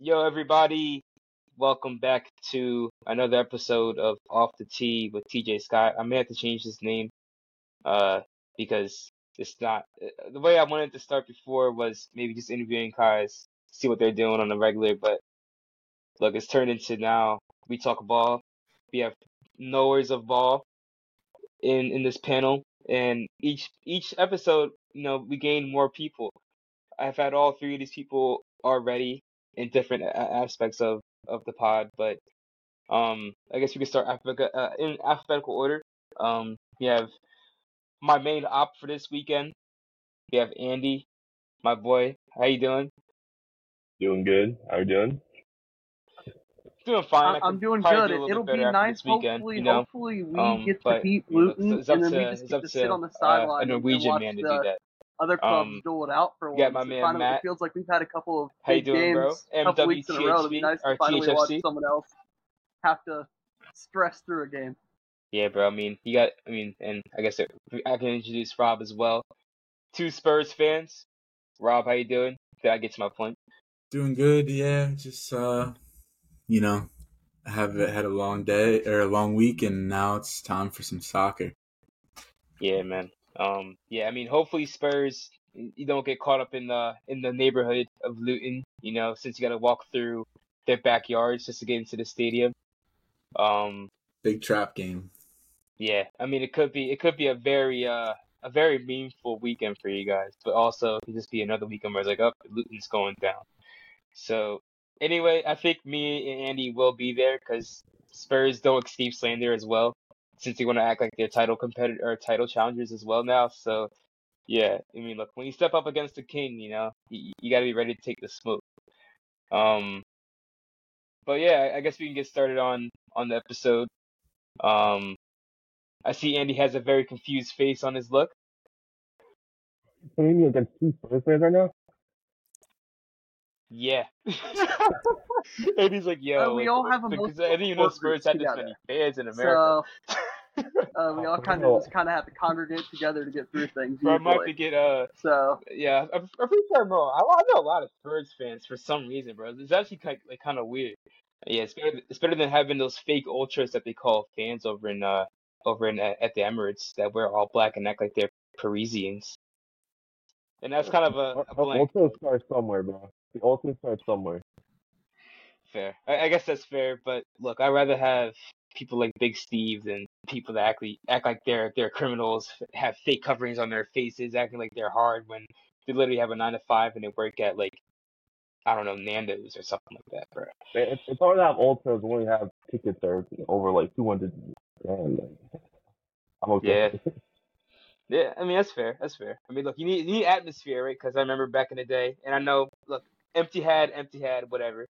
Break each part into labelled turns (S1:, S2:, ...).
S1: Yo, everybody, welcome back to another episode of Off the T with TJ Scott. I may have to change his name, uh, because it's not uh, the way I wanted to start before was maybe just interviewing guys, see what they're doing on the regular. But look, it's turned into now we talk ball. We have knowers of ball in in this panel, and each each episode, you know, we gain more people. I've had all three of these people already in different a- aspects of of the pod, but um, I guess we can start alphabet- uh, in alphabetical order. Um, we have my main op for this weekend. We have Andy, my boy. How you doing?
S2: Doing good. How you doing?
S1: Doing fine.
S3: I-
S1: I
S3: I'm doing good.
S1: do
S3: It,
S1: little
S3: it'll be nice.
S1: this weekend,
S3: hopefully,
S1: you know.
S3: hopefully we
S1: Um,
S3: get to
S1: but
S3: beat
S1: you know,
S3: Luton, and then we just get to
S1: to
S3: sit on the
S1: uh, a
S3: and, and
S1: Norwegian
S3: watch
S1: man to
S3: the
S1: do that.
S3: Other clubs
S1: Um,
S3: duel it out for
S1: we got
S3: once.
S1: my
S3: It
S1: man
S3: finally
S1: Matt.
S3: it feels like we've had a couple of
S1: How you
S3: big
S1: doing,
S3: games, a couple weeks in a row. It'd be nice to finally watch someone else have to stress through a game.
S1: Yeah, bro. I mean, you got. I mean, and I guess it, I can introduce Rob as well. Two Spurs fans. Rob, how you doing? Did I get to my point?
S4: Doing good, yeah. Just uh, you know, I have had a long day or a long week, and now it's time for some soccer.
S1: Yeah, man. Um, yeah. I mean, hopefully Spurs you don't get caught up in the in the neighborhood of Luton. You know, since you got to walk through their backyards just to get into the stadium. Um,
S4: Big trap game.
S1: yeah. I mean, it could be it could be a very uh a very meaningful weekend for you guys, but also it could just be another weekend where it's like, oh, Luton's going down. So anyway, I think me and Andy will be there because Spurs don't escape slander as well, since they want to act like they're title competitor or title challengers as well now. So yeah, I mean, look, when you step up against the king, you know, you, you got to be ready to take the smoke. Um, but yeah, I- guess we can get started on on the episode. Um, I see Andy has a very confused face on his look.
S2: Putting me against two fans right now?
S1: Yeah. and he's like, yo,
S3: Uh, we
S1: like,
S3: all have
S1: because
S3: emotional
S1: I didn't even know Spurs had
S3: groups
S1: this many fans in America.
S3: So uh, we all kind of just kind of have to congregate together to get through things.
S1: Bro, I might have to get uh
S3: So
S1: Yeah, I'm, I'm pretty sure, bro. I, I know a lot of Spurs fans for some reason, bro. It's actually kind like kind of weird. Yeah, it's better. It's better than having those fake ultras that they call fans over in uh over in uh, at the Emirates that wear all black and act like they're Parisians. And that's kind of a, a blank.
S2: Also starts somewhere, bro. The also starts somewhere.
S1: Fair. I, I guess that's fair. But look, I'd rather have people like Big Steve than people that actually act like they're they're criminals, have fake coverings on their faces, acting like they're hard when they literally have a nine to five and they work at like I don't know Nando's or something like that, bro.
S2: It's, it's hard to have ultras when you have tickets that are over like 200 grand. Like, I'm okay.
S1: Yeah, I mean that's fair. That's fair. I mean, look, you need you need atmosphere, right? Because I remember back in the day, and I know, look, empty head, empty head, whatever.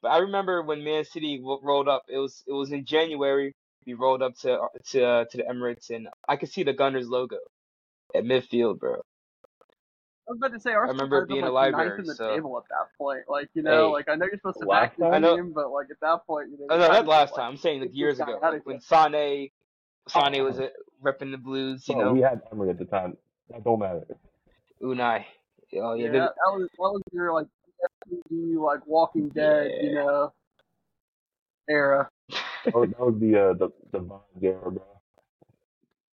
S1: But I remember when Man City w- rolled up. It was it was in January. We rolled up to to uh, to the Emirates, and I could see the Gunners logo at midfield, bro.
S3: I was about to say, Arsenal I
S1: remember
S3: had them,
S1: being a
S3: like,
S1: library,
S3: ninth in the
S1: so-
S3: table at that point. Like you know,
S1: Hey.
S3: like I know you're supposed to back the
S2: time?
S1: I know-
S3: team, but like at that point, you know,
S1: Oh
S3: you
S1: no,
S3: kinda
S1: not last
S3: feel like,
S1: time. I'm saying like years ago, like when
S3: here.
S1: Sane Sane was uh, repping the Blues, you
S2: Bro,
S1: know,
S2: we had Emery at the time. That don't matter.
S1: Unai. Oh yeah,
S3: Yeah, that, that was that was your like FTV, like Walking Dead, you know, era.
S2: oh, that was the uh, the the Vines era, bro.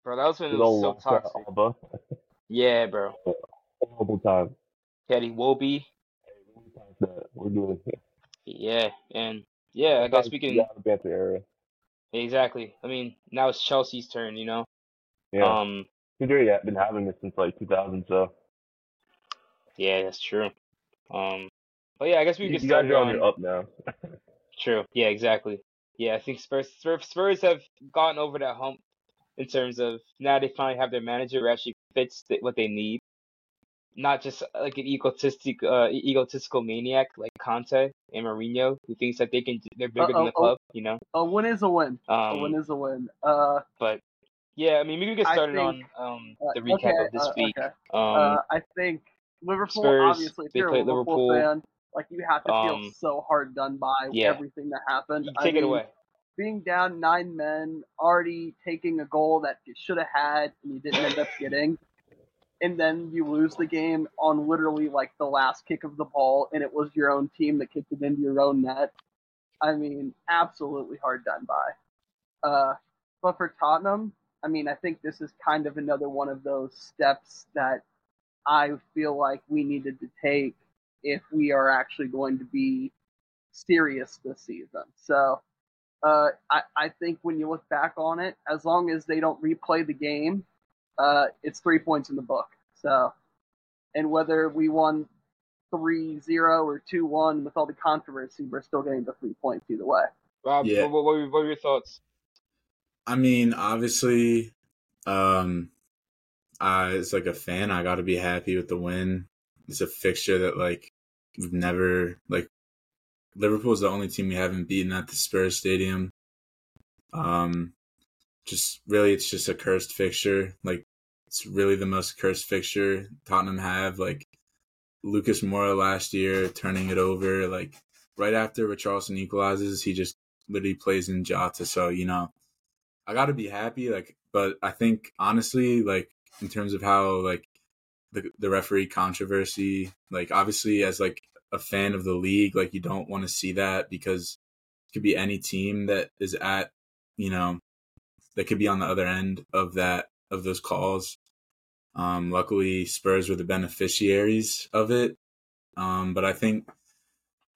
S1: bro, that was when it was so
S2: Walker
S1: toxic.
S2: Alba.
S1: Yeah, bro.
S2: Horrible time.
S1: Teddy Wobie.
S2: That we're doing.
S1: Yeah, and yeah, I guess we can.
S2: Yeah, the banter era.
S1: Exactly. I mean, now it's Chelsea's turn, you know.
S2: Yeah.
S1: Um,
S2: We've already been having this since like 2000, so
S1: yeah, that's true. Um, but yeah, I guess we
S2: you,
S1: can
S2: you
S1: start
S2: guys are on
S1: on.
S2: your up now.
S1: True. Yeah, exactly. Yeah, I think Spurs Spurs Spurs have gotten over that hump in terms of now they finally have their manager who actually fits what they need, not just uh, like an egotistic uh egotistical maniac like Conte and Mourinho who thinks that they can they're bigger than
S3: Uh-oh,
S1: the
S3: oh.
S1: club, you know.
S3: A win is a win. A win
S1: Um,
S3: is a win. Uh,
S1: but yeah, I mean, we can get started
S3: think-
S1: on um
S3: uh,
S1: the recap
S3: okay,
S1: of this
S3: uh,
S1: week.
S3: Okay.
S1: Um,
S3: uh, I think Liverpool.
S1: Spurs,
S3: obviously, if
S1: they
S3: you're a
S1: played
S3: Liverpool,
S1: Liverpool.
S3: fan, like you have to feel
S1: Um,
S3: so hard done by
S1: yeah.
S3: everything that happened.
S1: you
S3: I
S1: take it
S3: mean,
S1: away.
S3: Being down nine men, already taking a goal that you should have had and you didn't end up getting. and then you lose the game on literally like the last kick of the ball, and it was your own team that kicked it into your own net. I mean, absolutely hard done by. Uh, but for Tottenham, I mean, I think this is kind of another one of those steps that I feel like we needed to take if we are actually going to be serious this season. So uh, I, I think when you look back on it, as long as they don't replay the game, uh, it's three points in the book. So, and whether we won 3 0 or 2 1 with all the controversy, we're still getting the three points either way.
S1: Rob,
S4: Yeah.
S1: what, what, what, were- your thoughts?
S4: I mean, obviously, um, I as like a fan, I got to be happy with the win. It's a fixture that like we've never like. Liverpool's the only team we haven't beaten at the Spurs Stadium. Um, just really, it's just a cursed fixture. Like it's really the most cursed fixture Tottenham have. Like Lucas Moura last year turning it over. Like right after Richarlison equalizes, he just literally plays in Jota. So you know, I got to be happy. Like, but I think honestly, like in terms of how like the the referee controversy, like obviously as like a fan of the league, like you don't want to see that because it could be any team that is at you know that could be on the other end of that of those calls. Um, luckily, Spurs were the beneficiaries of it. Um, but I think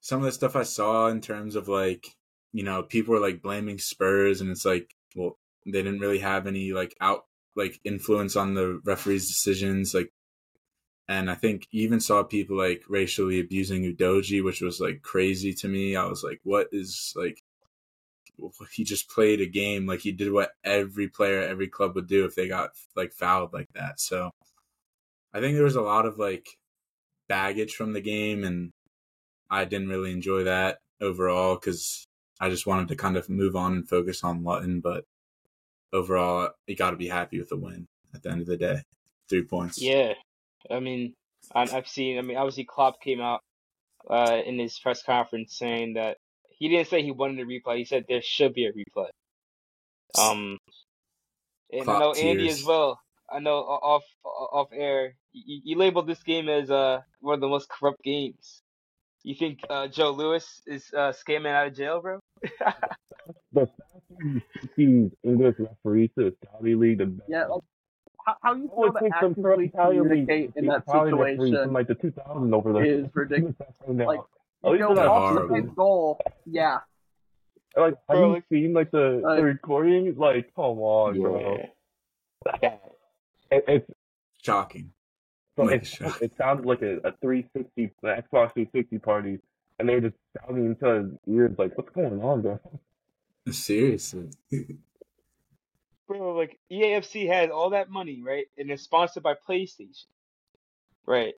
S4: some of the stuff I saw in terms of like, you know, people were like blaming Spurs, and it's like, well, they didn't really have any like out like influence on the referees' decisions. Like, and I think even saw people like racially abusing Udogie, which was like crazy to me. I was like, what is like? He just played a game like he did what every player every club would do if they got like fouled like that. So I think there was a lot of like baggage from the game, and I didn't really enjoy that overall because I just wanted to kind of move on and focus on Luton. But overall, you got to be happy with the win at the end of the day. Three points.
S1: Yeah, I mean, I, I've seen. I mean, obviously, Klopp came out uh, in his press conference saying that he didn't say he wanted a replay. He said there should be a replay. Um, and I
S4: Klopp
S1: know Andy as well. I know off off air, you, you labeled this game as uh one of the most corrupt games. You think uh, Joe Lewis is uh, scamming out of jail, bro?
S2: The faster you take these English referees to the Saudi League, the better.
S3: Yeah, like, how, how you
S2: I
S3: feel to
S2: think some
S3: actively
S2: Italian league,
S3: communicate in that
S2: Italian referees from
S3: situation
S2: like the 2000 over there.
S3: is ridiculous. Like,
S2: At
S3: You
S2: least
S3: go
S2: they're not
S3: off the
S4: horrible.
S3: goal, yeah.
S2: Like, have
S1: Bro,
S2: you
S1: like-
S2: seen like the,
S3: Like-
S2: the recording? Like, come on, bro. It, it's
S4: Shocking.
S2: so
S4: Like,
S2: it,
S4: shut-
S2: it sounded like a, a 360, an Xbox 360 party, and they were just shouting into his ears like, "What's going on, bro?"
S4: Seriously.
S1: Bro, like EAFC has all that money, right? And it's sponsored by PlayStation, right?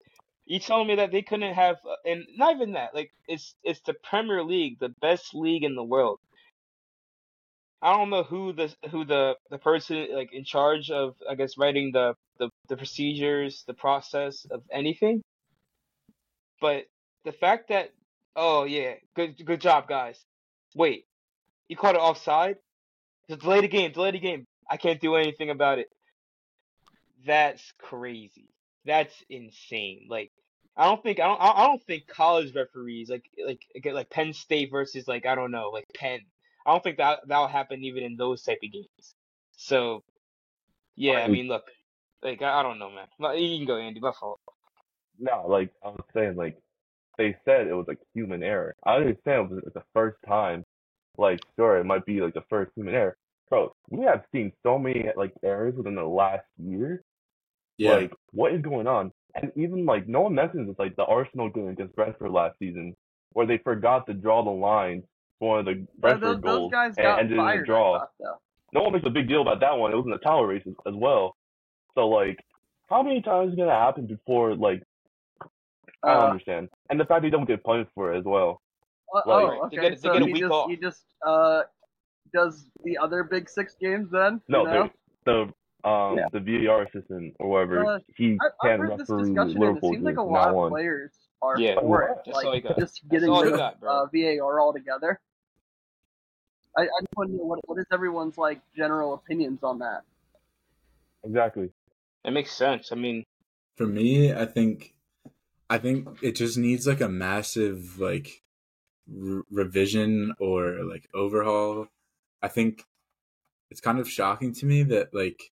S1: You telling me that they couldn't have, uh, and not even that, like it's it's the Premier League, the best league in the world. I don't know who the who the the person like in charge of, I guess, writing the the, the procedures, the process of anything, but the fact that, oh yeah, good good job, guys. Wait, you caught it offside? Delay the game, delay the game. I can't do anything about it. That's crazy. That's insane. Like I don't think I don't I don't think college referees like like like Penn State versus like I don't know like Penn. I don't think that that'll happen even in those type of games. So yeah, I mean look, like I, don't know, man. You can go, Andy. My fault.
S2: No, like I was saying, like they said it was like human error. I understand it was the first time. Like, sure, it might be like the first human error. Bro, we have seen so many like errors within the last year.
S4: Yeah.
S2: Like, what is going on? And even like no one mentions it's like the Arsenal game against Brentford last season, where they forgot to draw the line for one of the Brentford
S3: those, those
S2: goals
S3: guys
S2: and
S3: got
S2: ended in a draw.
S3: thought, though.
S2: No one makes a big deal about that one. It was in the title race as, as well. So like, how many times is it gonna happen before like I don't
S3: Uh,
S2: understand. And the fact they don't get punished for it as well.
S3: oh,
S2: like-
S3: oh,
S1: They
S3: okay.
S1: get- they
S3: so
S1: get a
S3: he just
S1: off.
S3: he just uh does the other big six games then?
S2: No,
S3: you know?
S2: the the um
S3: Yeah.
S2: the VAR assistant or whatever,
S3: Uh,
S2: he
S3: I, I've
S2: can
S3: heard this
S2: referee
S3: discussion, and it seems like a lot of
S2: one.
S3: players are
S1: Yeah,
S3: for it.
S1: that's
S3: like
S1: got.
S3: just getting
S1: all
S3: rid of
S1: got, bro.
S3: uh, VAR altogether. I, I just want to know what what is everyone's like general opinions on that.
S2: Exactly.
S1: That makes sense. I mean,
S4: for me, I think I think it just needs like a massive like re- revision or like overhaul. I think it's kind of shocking to me that like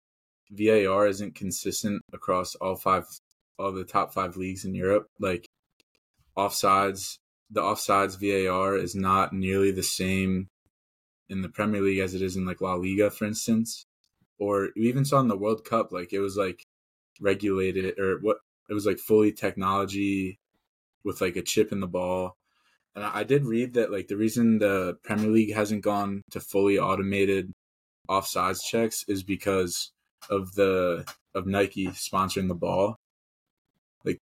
S4: VAR isn't consistent across all five all the top 5 leagues in Europe. Like offsides, the offsides VAR is not nearly the same in the Premier League as it is in like La Liga for instance. Or we even saw in the World Cup like it was like regulated or what it was like fully technology with like a chip in the ball. And I did read that like the reason the Premier League hasn't gone to fully automated offsides checks is because of the of Nike sponsoring the ball. Like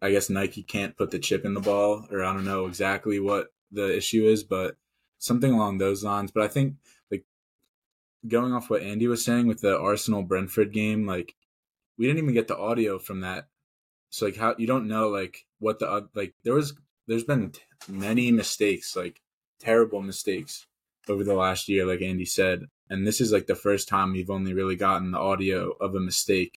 S4: I guess Nike can't put the chip in the ball or I don't know exactly what the issue is, but something along those lines. But I think like going off what Andy was saying with the Arsenal Brentford game, like we didn't even get the audio from that. So like how you don't know like what the like there was there's been many mistakes like terrible mistakes over the last year like Andy said and this is like the first time we've only really gotten the audio of a mistake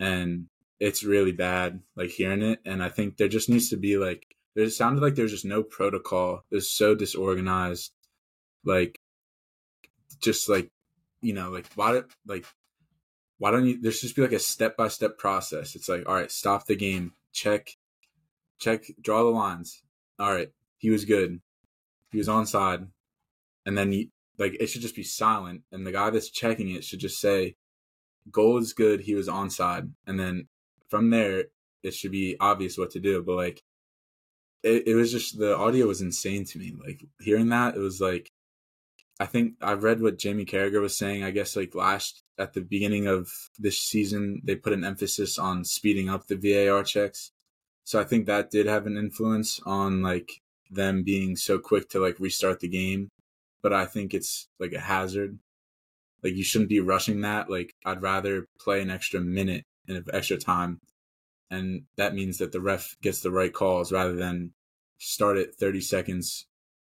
S4: and it's really bad like hearing it and I think there just needs to be like it sounded like there's just no protocol it's so disorganized like just like you know like why like why don't you there's just be like a step by step process. It's like all right stop the game. Check check draw the lines. All right. He was good. He was on side. And then you, like it should just be silent. And the guy that's checking it should just say goal is good. He was on side. And then from there it should be obvious what to do. But like it, it was just the audio was insane to me. Like hearing that it was like I think I've read what Jamie Carragher was saying. I guess like last at the beginning of this season, they put an emphasis on speeding up the VAR checks. So I think that did have an influence on like them being so quick to like restart the game. But I think it's like a hazard. Like you shouldn't be rushing that. Like I'd rather play an extra minute and extra time. And that means that the ref gets the right calls rather than start it 30 seconds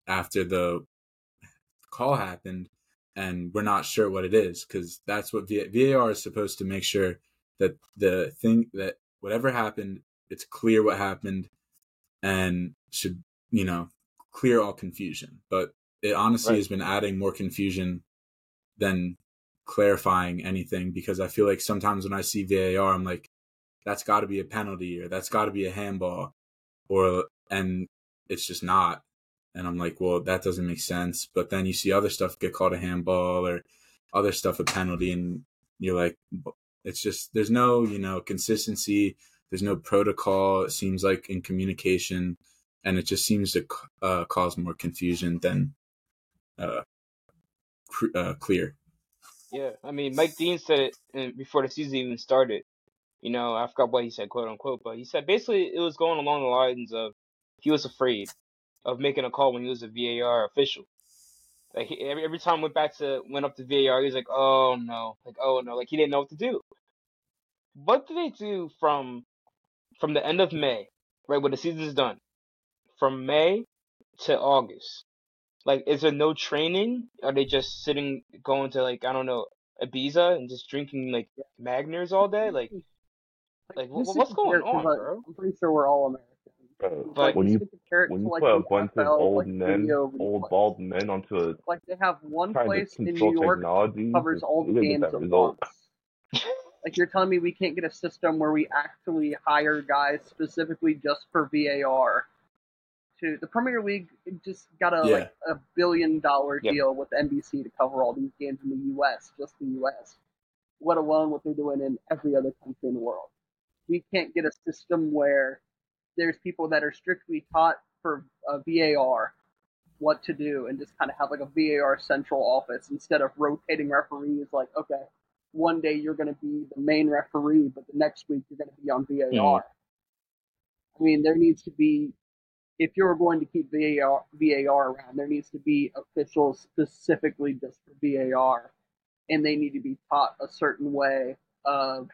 S4: after the call happened and we're not sure what it is because that's what VAR is supposed to make sure that the thing that whatever happened, it's clear what happened and should, you know, clear all confusion. But it honestly right. has been adding more confusion than clarifying anything because I feel like sometimes when I see VAR, I'm like, that's got to be a penalty or that's got to be a handball or, and it's just not. And I'm like, well, that doesn't make sense. But then you see other stuff get called a handball or other stuff a penalty, and you're like, it's just there's no you know consistency. There's no protocol. It seems like in communication, and it just seems to uh, cause more confusion than uh, cr- uh, clear.
S1: Yeah, I mean, Mike Dean said it before the season even started. You know, I forgot what he said, quote unquote, but he said basically it was going along the lines of he was afraid of making a call when he was a VAR official. Like every every time went back to went up to VAR, he was like, "Oh no!" Like, "Oh no!" Like he didn't know what to do. What do they do from from the end of May, right when the season is done, from May to August? Like, is there no training? Are they just sitting, going to like I don't know Ibiza and just drinking like Magners all day? Like, like what, what's going on, bro?
S3: I'm pretty sure we're all American.
S2: Bro, but when you when you like put a bunch of old like men, old bald men onto a
S3: like they have one place in New York covers all the games at once. like you're telling me we can't get a system where we actually hire guys specifically just for VAR. To the Premier League just got a yeah. like a billion dollar yep. deal with NBC to cover all these games in the U.S. just the U.S. Let alone what they're doing in every other country in the world. We can't get a system where there's people that are strictly taught for a VAR what to do and just kind of have like a VAR central office instead of rotating referees. Like, okay, one day you're going to be the main referee, but the next week you're going to be on VAR. Mm. I mean, there needs to be, if you're going to keep VAR, VAR around, there needs to be officials specifically just for VAR, and they need to be taught a certain way of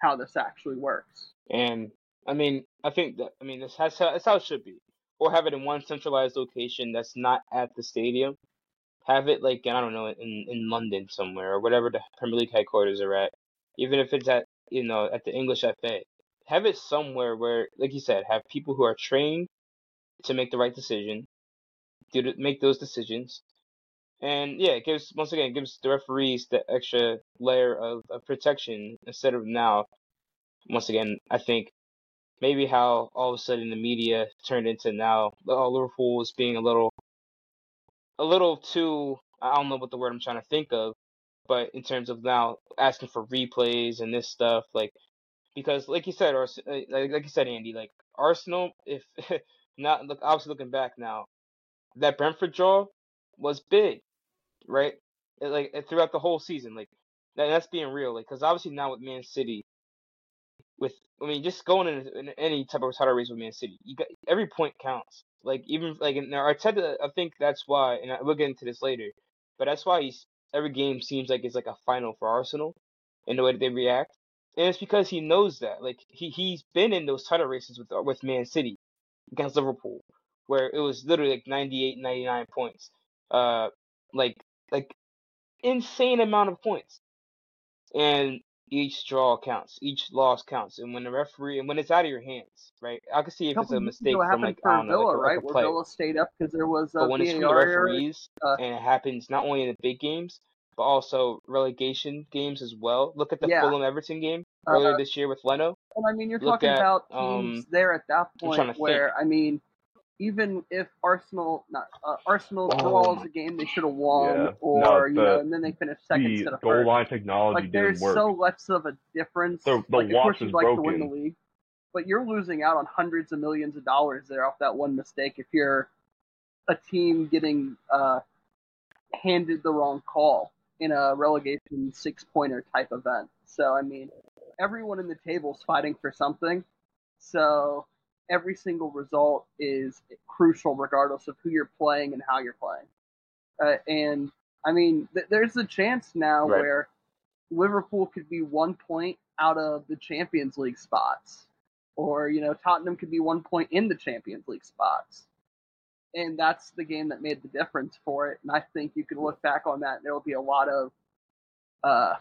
S3: how this actually works.
S1: And I mean, I think that I mean this has that's how it should be, or have it in one centralized location that's not at the stadium. Have it like I don't know in in London somewhere or whatever the Premier League headquarters are at. Even if it's at you know at the English FA. Have it somewhere where, like you said, have people who are trained to make the right decision, do to make those decisions, and yeah, it gives once again it gives the referees the extra layer of, of protection instead of now. Once again, I think maybe how all of a sudden the media turned into now oh, Liverpool is being a little a little too I don't know what the word I'm trying to think of, but in terms of now asking for replays and this stuff, like because like you said, or like like you said, Andy, like Arsenal, if not look obviously looking back now, that Brentford draw was big, right? It, like throughout the whole season, like that, that's being real, like because obviously now with Man City, with I mean just going in, in any type of title race with Man City, you got every point counts. Like even like now Arteta, I think that's why, and we'll get into this later, but that's why he's every game seems like it's like a final for Arsenal in the way that they react, and it's because he knows that. Like he he's been in those title races with with Man City against Liverpool, where it was literally like 98, 99 points, uh, like like insane amount of points, and each draw counts, each loss counts, and when the referee and when it's out of your hands, right? I can see if it's a mistake from like I don't know,
S3: Villa,
S1: like,
S3: right?
S1: like a
S3: Where. Villa stayed up because there was a
S1: But when it's from the referees,
S3: uh,
S1: and it happens not only in the big games, but also relegation games as well. Look at the
S3: Yeah.
S1: Fulham Everton game
S3: Uh,
S1: earlier this year with Leno.
S3: And I mean, you're
S1: Look
S3: talking
S1: at,
S3: about teams
S1: um,
S3: there at that point where I mean, even if Arsenal, not uh, Arsenal
S2: Oh
S3: draws a game they should have won,
S2: Yeah.
S3: or
S2: No,
S3: you
S2: the-
S3: know, and then they finish second
S2: the
S3: instead of
S2: goal
S3: first.
S2: line technology
S3: Like there's
S2: work.
S3: so less of a difference.
S2: The- the
S3: like of
S2: watch
S3: course
S2: is
S3: you'd like to win the
S2: broken.
S3: league, but you're losing out on hundreds of millions of dollars there off that one mistake if you're a team getting uh, handed the wrong call in a relegation six pointer type event. So I mean, everyone in the table's fighting for something. So every single result is crucial regardless of who you're playing and how you're playing. Uh, and I mean, th- there's a chance now
S1: Right.
S3: where Liverpool could be one point out of the Champions League spots, or you know, Tottenham could be one point in the Champions League spots. And that's the game that made the difference for it. And I think you can look back on that, and there will be a lot of, uh,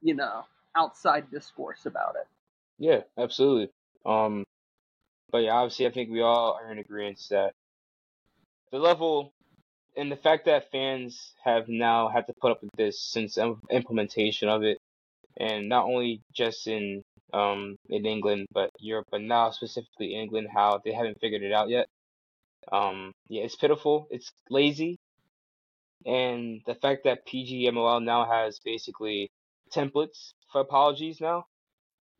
S3: you know, outside discourse about it.
S1: Yeah, absolutely. Um, but yeah, obviously, I think we all are in agreement that the level and the fact that fans have now had to put up with this since implementation of it, and not only just in um in England but Europe, but now specifically England, how they haven't figured it out yet. Um, yeah, it's pitiful. It's lazy, and the fact that PGMOL now has basically templates for apologies now.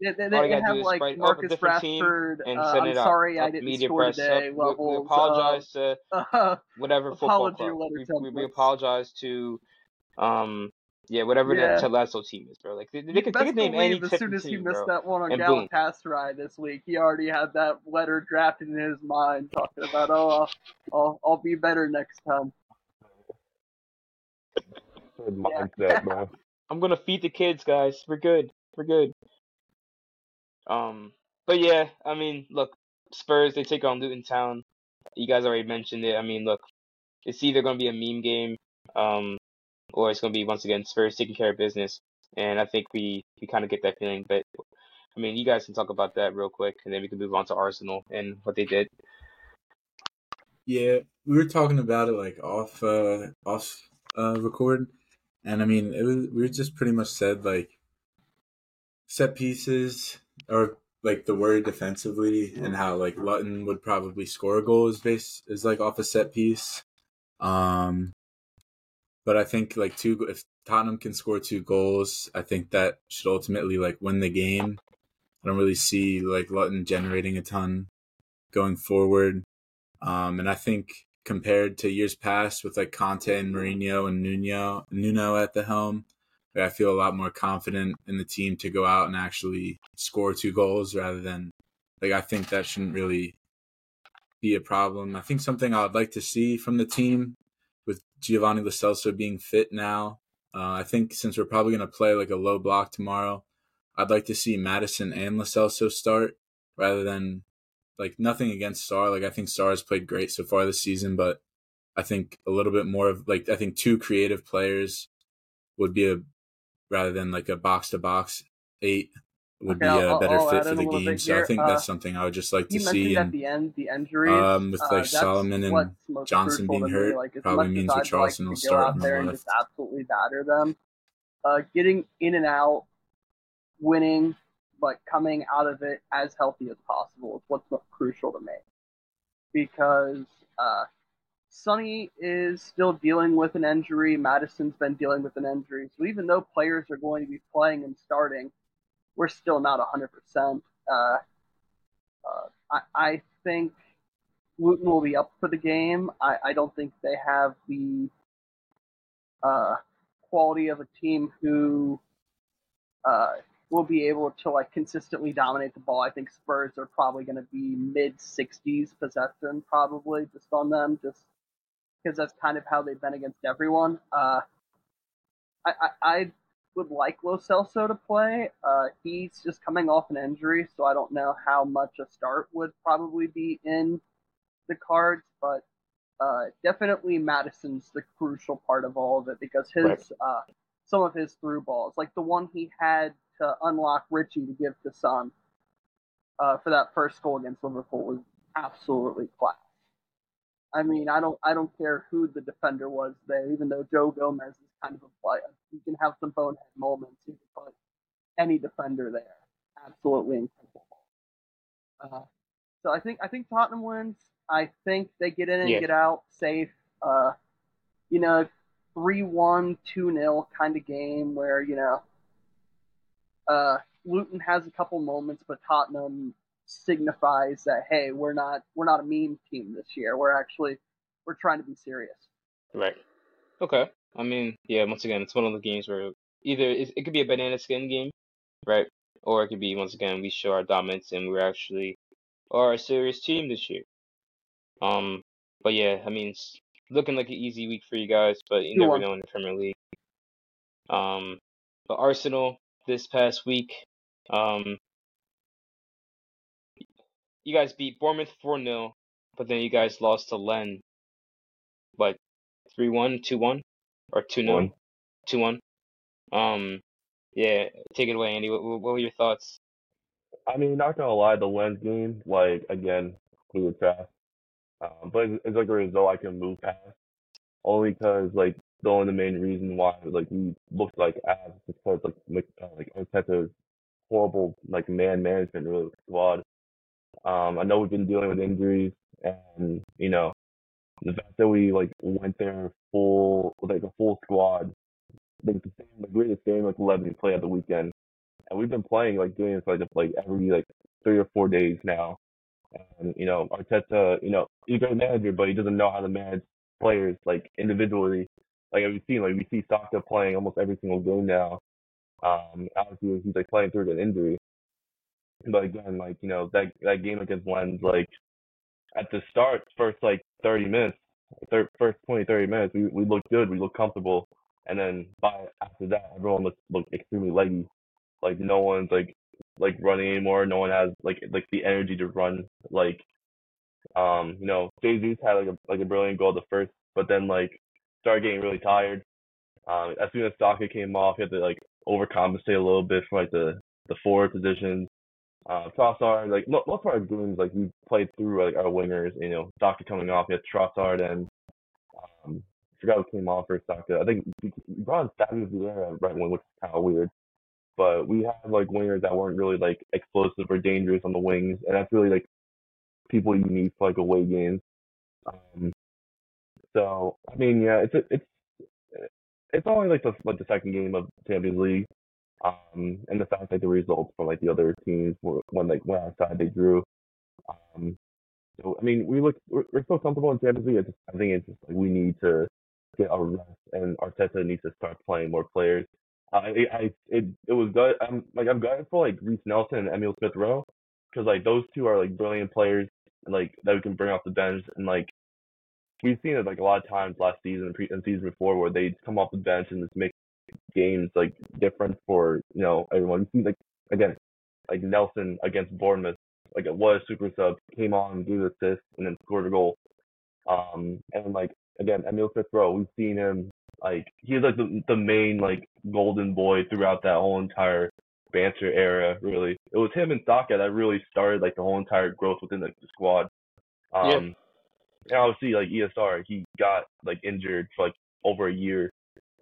S3: They, they, they have
S1: do is
S3: like
S1: write up a
S3: Marcus
S1: team
S3: Rashford.
S1: and
S3: Uh,
S1: send
S3: I'm
S1: it out.
S3: sorry I didn't
S1: media
S3: score
S1: press
S3: today.
S1: up. We, we
S3: levels.
S1: apologize to
S3: Uh,
S1: whatever football
S3: apology
S1: club.
S3: letter
S1: We, we, we apologize to um yeah whatever
S3: Yeah.
S1: that Ted Lasso team is, bro. Like they, they could they
S3: best
S1: could name any
S3: believe as soon as he
S1: team,
S3: missed
S1: bro.
S3: that one on
S1: And boom.
S3: Galatasaray this week, he already had that letter drafted in his mind, talking about, oh, I'll, I'll, I'll be better next time.
S2: Good mindset, bro.
S1: I'm gonna feed the kids, guys. We're good. We're good. Um, but yeah, I mean, look, Spurs they take on Luton Town. You guys already mentioned it. I mean, look, it's either gonna be a meme game, um, or it's gonna be once again Spurs taking care of business. And I think we we kind of get that feeling. But I mean, you guys can talk about that real quick, and then we can move on to Arsenal and what they did.
S4: Yeah, we were talking about it like off uh off uh record, and I mean it was we just pretty much said like set pieces or like the word defensively and how like Luton would probably score a goal is based is like off a set piece. Um but I think like two if Tottenham can score two goals, I think that should ultimately like win the game. I don't really see like Luton generating a ton going forward. Um, and I think compared to years past with like Conte and Mourinho and Nuno, Nuno at the helm, I feel a lot more confident in the team to go out and actually score two goals rather than like I think that shouldn't really be a problem. I think something I'd like to see from the team with Giovanni Lo Celso being fit now. Uh, I think since we're probably going to play like a low block tomorrow, I'd like to see Maddison and Lo Celso start rather than like nothing against Sarr. Like I think Sarr has played great so far this season, but I think a little bit more of like I think two creative players would be a rather than like a box to box eight would
S3: Okay,
S4: be
S3: I'll-
S4: a better
S3: I'll
S4: fit for the game. So I think
S3: Uh,
S4: that's something I would just like to see.
S3: mentioned at
S4: And
S3: the end the injuries.
S4: um, with,
S3: uh,
S4: like,
S3: that's
S4: Solomon and Johnson being
S3: me.
S4: hurt
S3: Like,
S4: probably means
S3: that I'd like
S4: will start
S3: out there and
S4: left.
S3: just absolutely batter them, uh, getting in and out, winning, but coming out of it as healthy as possible is what's most crucial to me. Because uh, Sonny is still dealing with an injury. Maddison's been dealing with an injury. So even though players are going to be playing and starting, we're still not 100%. Uh, uh, I, I think Luton will be up for the game. I, I don't think they have the uh, quality of a team who uh, will be able to like consistently dominate the ball. I think Spurs are probably going to be mid 60s possession, probably just on them, just because that's kind of how they've been against everyone. Uh, I, I, I would like Lo Celso to play. Uh, he's just coming off an injury, so I don't know how much a start would probably be in the cards, but uh, definitely Maddison's the crucial part of all of it because his
S1: Right.
S3: uh, some of his through balls, like the one he had to unlock Richie to give to Son uh, for that first goal against Liverpool, was absolutely class. I mean, I don't, I don't care who the defender was there, even though Joe Gomez is kind of a player. He can have some bonehead moments. He can put any defender there. Absolutely incredible. Uh, so I think, I think Tottenham wins. I think they get in and
S1: Yeah.
S3: get out safe. Uh, you know, 3-1, 2-0 kind of game where, you know, uh, Luton has a couple moments, but Tottenham signifies that hey, we're not we're not a meme team this year. We're actually we're trying to be serious.
S1: Right. Okay. I mean, yeah. Once again, it's one of the games where either it, it could be a banana skin game, right? Or it could be once again we show our dominance and we're actually are a serious team this year. Um. But yeah, I mean, it's looking like an easy week for you guys, but you never
S3: 2-1.
S1: know in the Premier League. Um. But Arsenal this past week, um, you guys beat Bournemouth 4 0, but then you guys lost to Len, what, 3 1, 2 1? Or 2 0, 2 1. Um, yeah, take it away, Andy. What, what were your thoughts?
S2: I mean, not gonna lie, the Lens game, like again, we were trash. Um, but it's, it's like a result I can move past. Only because like the only the main reason why like we looked like ass is because like like uh, like Arteta's horrible like man management really squad. Um, I know we've been dealing with injuries and you know the fact that we like went there full like a full squad, like the same like we're the same like eleven we play at the weekend, and we've been playing like doing this like like every like three or four days now. And you know Arteta, you know he's a great manager, but he doesn't know how to manage players like individually. Like we've seen, like we see Saka playing almost every single game now. Um, obviously he's like playing through an injury, but again, like you know that that game against Lens, like at the start, first like 30 minutes, thir- first 20, 30 minutes, we we looked good, we looked comfortable, and then by after that, everyone looked looked extremely leggy. Like no one's like like running anymore. No one has like like the energy to run. Like um, you know, Jesus had like a like a brilliant goal the first, but then like started getting really tired. Um, as soon as Saka came off, he had to like overcompensate a little bit for like the the forward positions. Uh, Trossard, like mo- most of our games, like we played through like our wingers. You know, Saka coming off, he had Trossard and um, I forgot who came off for Saka. I think we brought in Fabio Vieira right wing, which is kind of weird. But we have like wingers that weren't really like explosive or dangerous on the wings, and that's really like people you need for like away games. Um, so I mean, yeah, it's it's it's only like the like the second game of Champions League, um, and the fact that the results from like the other teams were when like went outside they drew. Um, so I mean, we look we're, we're still comfortable in Champions League. I, just, I think it's just like we need to get our rest, and Arteta needs to start playing more players. I I it it was good. I'm like I'm glad for like Reiss Nelson and Emile Smith Rowe because like those two are like brilliant players like that we can bring off the bench and like we've seen it like a lot of times last season and season before where they come off the bench and just make games like different for you know everyone. You see like again like Nelson against Bournemouth like it was super sub came on gave assist and then scored a goal. Um and like again Emile Smith Rowe we've seen him like he's like the the main like golden boy throughout that whole entire banter era. Really, it was him and Saka that really started like the whole entire growth within like, the squad. Um,
S1: Yeah.
S2: and obviously like ESR, he got like injured for like over a year,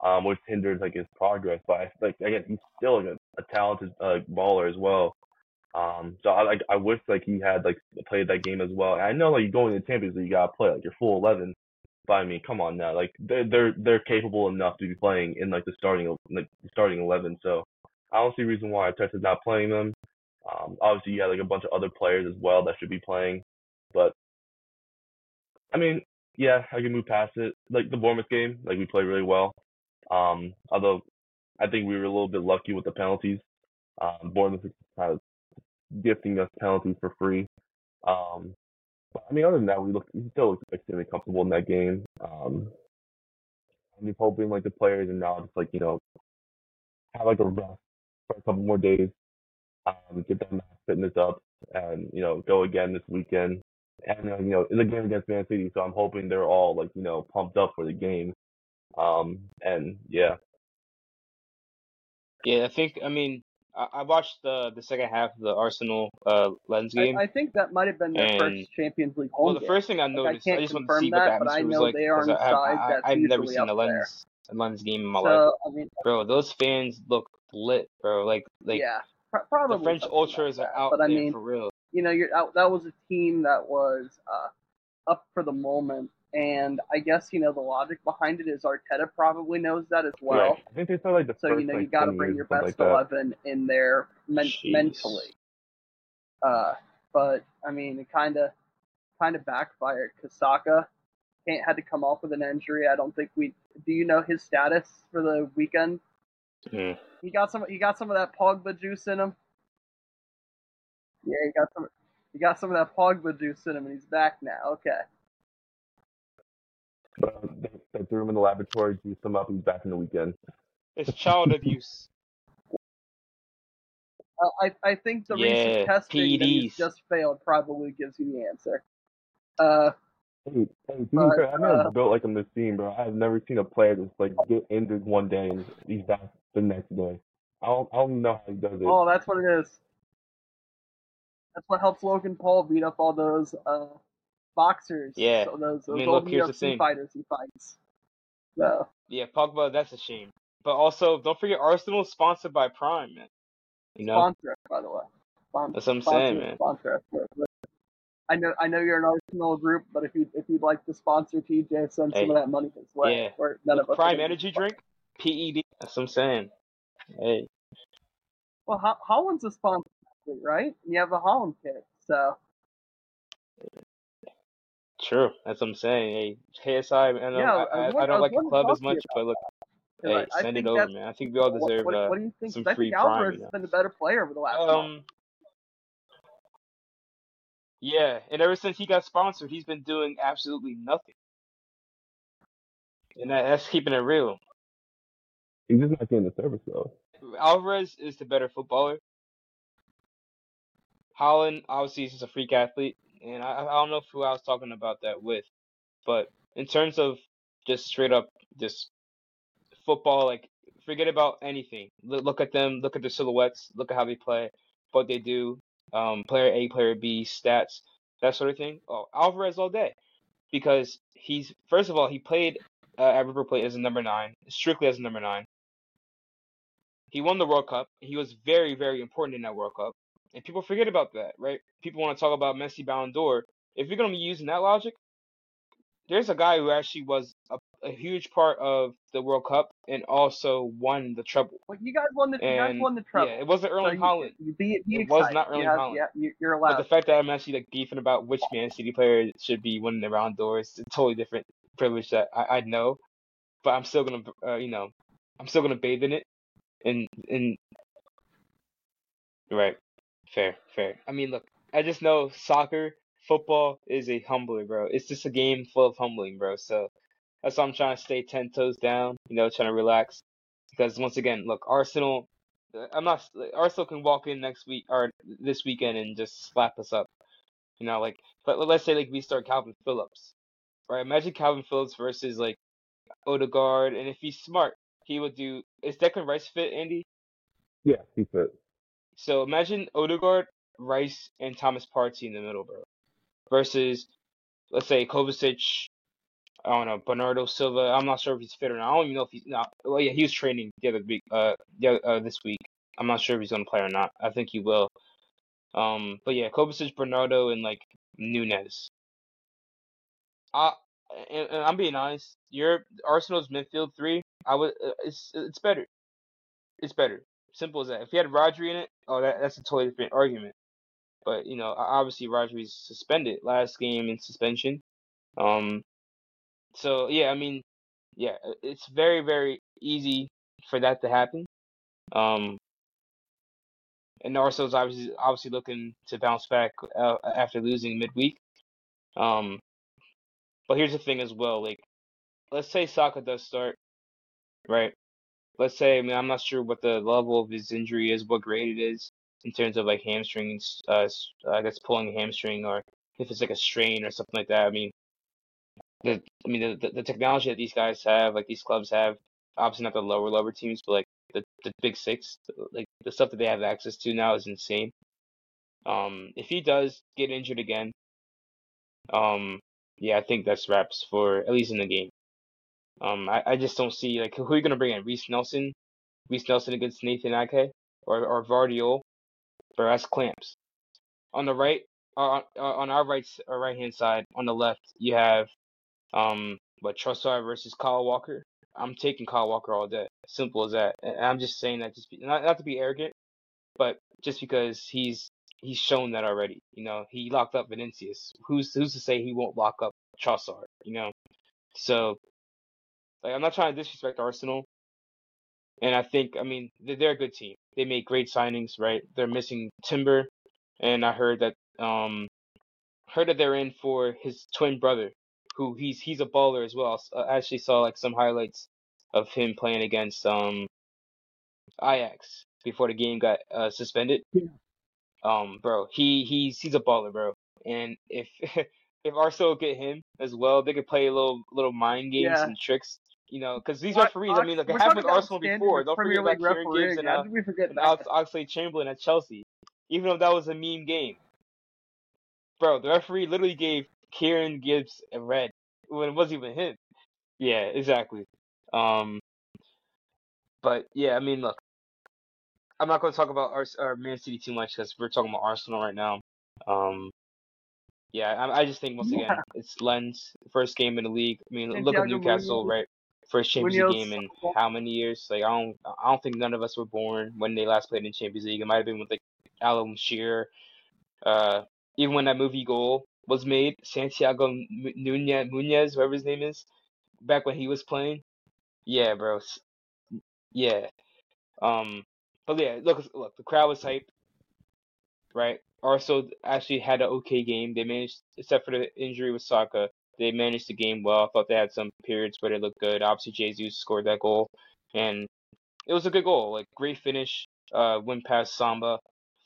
S2: um, which hindered like his progress. But I, like again, he's still like a, a talented uh, baller as well. Um, so I like I wish like he had like played that game as well. And I know like going to the Champions League, you gotta play like your full eleven. But I mean, come on now, like they're they're they're capable enough to be playing in like the starting like starting eleven. So I don't see a reason why Arteta's not playing them. Um, obviously you got like a bunch of other players as well that should be playing, but I mean, yeah, I can move past it. Like the Bournemouth game, like we played really well. Um, although I think we were a little bit lucky with the penalties. Um, Bournemouth gifting us penalties for free. Um, but I mean, other than that, we look we still look extremely comfortable in that game. Um, I'm just hoping like the players are now just like you know have like a rest for a couple more days, um, get them fitness up, and you know go again this weekend. And uh, you know it's a game against Man City, so I'm hoping they're all like you know pumped up for the game. Um, and yeah,
S1: Yeah, I think. I mean, I, I watched the the second half of the Arsenal uh Lens game.
S3: I, I think that might have been their
S1: And-
S3: first Champions League home
S1: well, the
S3: game.
S1: first thing I
S3: Like, I
S1: noticed, I,
S3: can't
S1: just wanted to
S3: confirm
S1: see what the
S3: that, but I
S1: atmosphere was
S3: know
S1: like.
S3: they are
S1: 'cause
S3: on
S1: I, I,
S3: sides
S1: I,
S3: that's
S1: I've never seen a
S3: up there.
S1: Lens a Lens game in my life,
S3: So I mean,
S1: bro. Those fans look lit, bro. Like like
S3: yeah, probably
S1: the French ultras
S3: like
S1: are out
S3: But I mean,
S1: for real.
S3: you know, you're out, that was a team that was uh, up for the moment, and I guess you know the logic behind it is Arteta probably knows that as well.
S2: right. I think they said like the
S3: So
S2: first
S3: you know
S2: like
S3: you got to bring your best
S2: like
S3: eleven in there men- mentally. Uh, but I mean, it kind of kind of backfired because Saka can't had to come off with an injury. I don't think we. Do you know his status for the weekend?
S1: Mm.
S3: He got some. He got some of that Pogba juice in him. Yeah, he got some. He got some of that Pogba juice in him, and he's back now. Okay.
S2: But uh, they, they threw him in the laboratory, juiced him up. He's back in the weekend.
S1: It's child abuse.
S3: Uh, I I think the
S1: Yeah,
S3: recent testing that he's just failed probably gives you the answer. Uh,
S2: Hey, hey, to
S3: But,
S2: fair, I've never
S3: uh,
S2: built like a machine, bro. I've never seen a player just like get injured one day and he's back the next day. I don't, I don't know how he does it.
S3: oh, that's what it is. That's what helps Logan Paul beat up all those uh, boxers.
S1: Yeah.
S3: So those, those
S1: I mean,
S3: old
S1: look, here's the thing.
S3: fighters he fights. So
S1: Yeah, Pogba, that's a shame. But also, don't forget Arsenal is sponsored by Prime, man. You know,
S3: sponsor by the way. Spon-
S1: That's what I'm
S3: sponsor-
S1: saying, man.
S3: Sponsor. I know, I know you're an Arsenal group, but if you if you'd like to sponsor TJ, send
S1: Hey.
S3: some of that money his way.
S1: Yeah.
S3: Or none of
S1: Prime Energy drink, PED. That's what I'm saying. Hey,
S3: Well, Ho- Haaland's a sponsor, right? And you have a Haaland kit, so
S1: true. That's what I'm saying. Hey, KSI, man,
S3: Yeah,
S1: I,
S3: I
S1: I, I don't
S3: was
S1: like the club as
S3: talk to you
S1: much, but look, hey,
S3: right.
S1: Send it over, man. I think we all deserve
S3: what,
S1: uh,
S3: what do you think?
S1: some
S3: 'Cause I
S1: free
S3: think Alvarez
S1: you
S3: has been the better player over the last month.
S1: Um, yeah, and ever since he got sponsored, he's been doing absolutely nothing. And that, that's keeping it real.
S2: He's just not getting the service though.
S1: Alvarez is the better footballer. Haaland, obviously, is just a freak athlete, and I, I don't know who I was talking about that with, but in terms of just straight up just football, like forget about anything. Look, at them, look at their silhouettes, look at how they play, what they do, um, player A, player B, stats, that sort of thing. Oh, Alvarez all day, because he's first of all he played uh, at River Plate as a number nine, strictly as a number nine. He won the World Cup. He was very, very important in that World Cup. And people forget about that, right? People want to talk about Messi Ballon d'Or. If you're going to be using that logic, there's a guy who actually was a, a huge part of the World Cup and also won the treble.
S3: Well, you guys won the you guys won the treble.
S1: yeah, it wasn't
S3: So
S1: Erling
S3: you-. You be, be
S1: It
S3: excited.
S1: was not Erling
S3: you have,
S1: Haaland.
S3: Yeah, you, you're
S1: But the fact that I'm actually like beefing about which Man City player should be winning the Ballon d'Or is a totally different privilege that I, I know. But I'm still gonna, uh, you know, I'm still gonna bathe in it. And and right, fair, fair. I mean, look, I just know soccer, football is a humbler, bro. It's just a game full of humbling, bro. So that's why I'm trying to stay ten toes down. You know, trying to relax. Because once again, look, Arsenal. uh, I'm not. Arsenal can walk in next week or this weekend and just slap us up. You know, like, but let's say like we start Kalvin Phillips, right? Imagine Kalvin Phillips versus like Odegaard, and if he's smart, he would do. Is Declan Rice fit, Andy?
S2: Yeah, he fit.
S1: So imagine Odegaard, Rice, and Thomas Partey in the middle, bro. Versus, let's say Kovacic, I don't know, Bernardo Silva. I'm not sure if he's fit or not. I don't even know if he's not. Well, yeah, he was training the other week. Uh, the uh, this week. I'm not sure if he's gonna play or not. I think he will. Um, but yeah, Kovacic, Bernardo, and like Nunes. I and, and I'm being honest. Your Arsenal's midfield three. I would. Uh, it's it's better. It's better. Simple as that. If you had Rodri in it, oh, that, that's a totally different argument. But you know, obviously Rodri's suspended last game in suspension. Um, so yeah, I mean, yeah, it's very very easy for that to happen. Um, and Arsenal's obviously obviously looking to bounce back uh, after losing midweek. Um, but here's the thing as well, like let's say Saka does start, right? Let's say I mean I'm not sure what the level of his injury is, what grade it is in terms of like hamstrings, uh, I guess pulling a hamstring or if it's like a strain or something like that. I mean, the I mean the, the technology that these guys have, like these clubs have, obviously not the lower lower teams, but like the the big six, like the stuff that they have access to now is insane. Um, if he does get injured again, um, yeah, I think that's wraps for at least in the game. Um, I, I just don't see like who are you gonna bring in? Reiss Nelson, Reiss Nelson against Nathan Ake or or Gvardiol, or that's clamps. On the right, uh, on our right or right hand side, on the left, you have um, but Trossard versus Kyle Walker. I'm taking Kyle Walker all day. Simple as that. And I'm just saying that just be, not not to be arrogant, but just because he's he's shown that already. You know, he locked up Vinicius. Who's who's to say he won't lock up Trossard? You know, so like I'm not trying to disrespect Arsenal, and I think I mean they're a good team. They made great signings, right? They're missing Timber, and I heard that um heard that they're in for his twin brother who he's he's a baller as well. I actually saw like some highlights of him playing against um Ajax before the game got uh, suspended.
S3: Yeah.
S1: Um, bro, he he's he's a baller, bro. And if if Arsenal get him as well, they could play a little little mind games
S3: Yeah.
S1: and tricks. You know, because these
S3: What-
S1: referees, I mean, like it happened with Arsenal before. Don't forget about Kieran Gibbs and, uh,
S3: we forget
S1: and? Alex Oxlade Chamberlain at Chelsea. Even though that was a mean game, bro, the referee literally gave Kieran Gibbs a red when it wasn't even him. Yeah, exactly. Um, but yeah, I mean, look, I'm not going to talk about our, our Man City too much because we're talking about Arsenal right now. Um, yeah, I, I just think once again
S3: Yeah.
S1: it's Lens first game in the league. I mean, look at Newcastle,
S3: Munoz.
S1: right? First Champions League game in how many years? Like I don't, I don't think none of us were born when they last played in Champions League. It might have been with like Alan Shearer. Uh, even when that movie goal was made, Santiago Nunez, Munez, whatever his name is, back when he was playing. Yeah, bro. Yeah. Um, but yeah, look, look, the crowd was hyped, right? Arsenal actually had an okay game. They managed, except for the injury with Saka, they managed the game well. I thought they had some periods where they looked good. Obviously, Jesus scored that goal, and it was a good goal. Like great finish. Uh, went past Samba,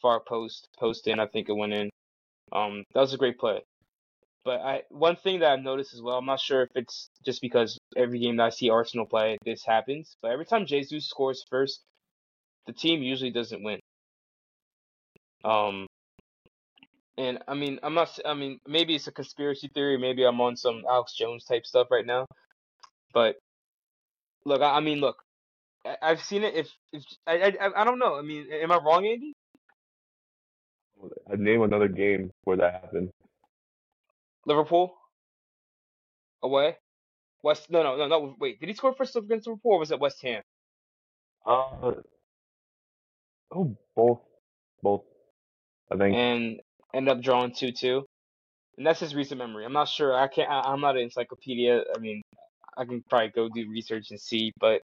S1: far post, post in. I think it went in. Um, that was a great play. But I one thing that I've noticed as well, I'm not sure if it's just because every game that I see Arsenal play, this happens. But every time Jesus scores first, the team usually doesn't win. Um, and I mean, I'm not. I mean, maybe it's a conspiracy theory. Maybe I'm on some Alex Jones type stuff right now. But look, I, I mean, look, I, I've seen it. If if I, I I don't know. I mean, am I wrong, Andy?
S2: I'd name another game where that happened.
S1: Liverpool away. West. No, no, no, no. Wait, did he score first against Liverpool, or was it West Ham?
S2: Uh, oh, both, both. I think.
S1: and end up drawing two two. And that's his recent memory. I'm not sure. I can't. I, I'm not an encyclopedia. I mean, I can probably go do research and see. But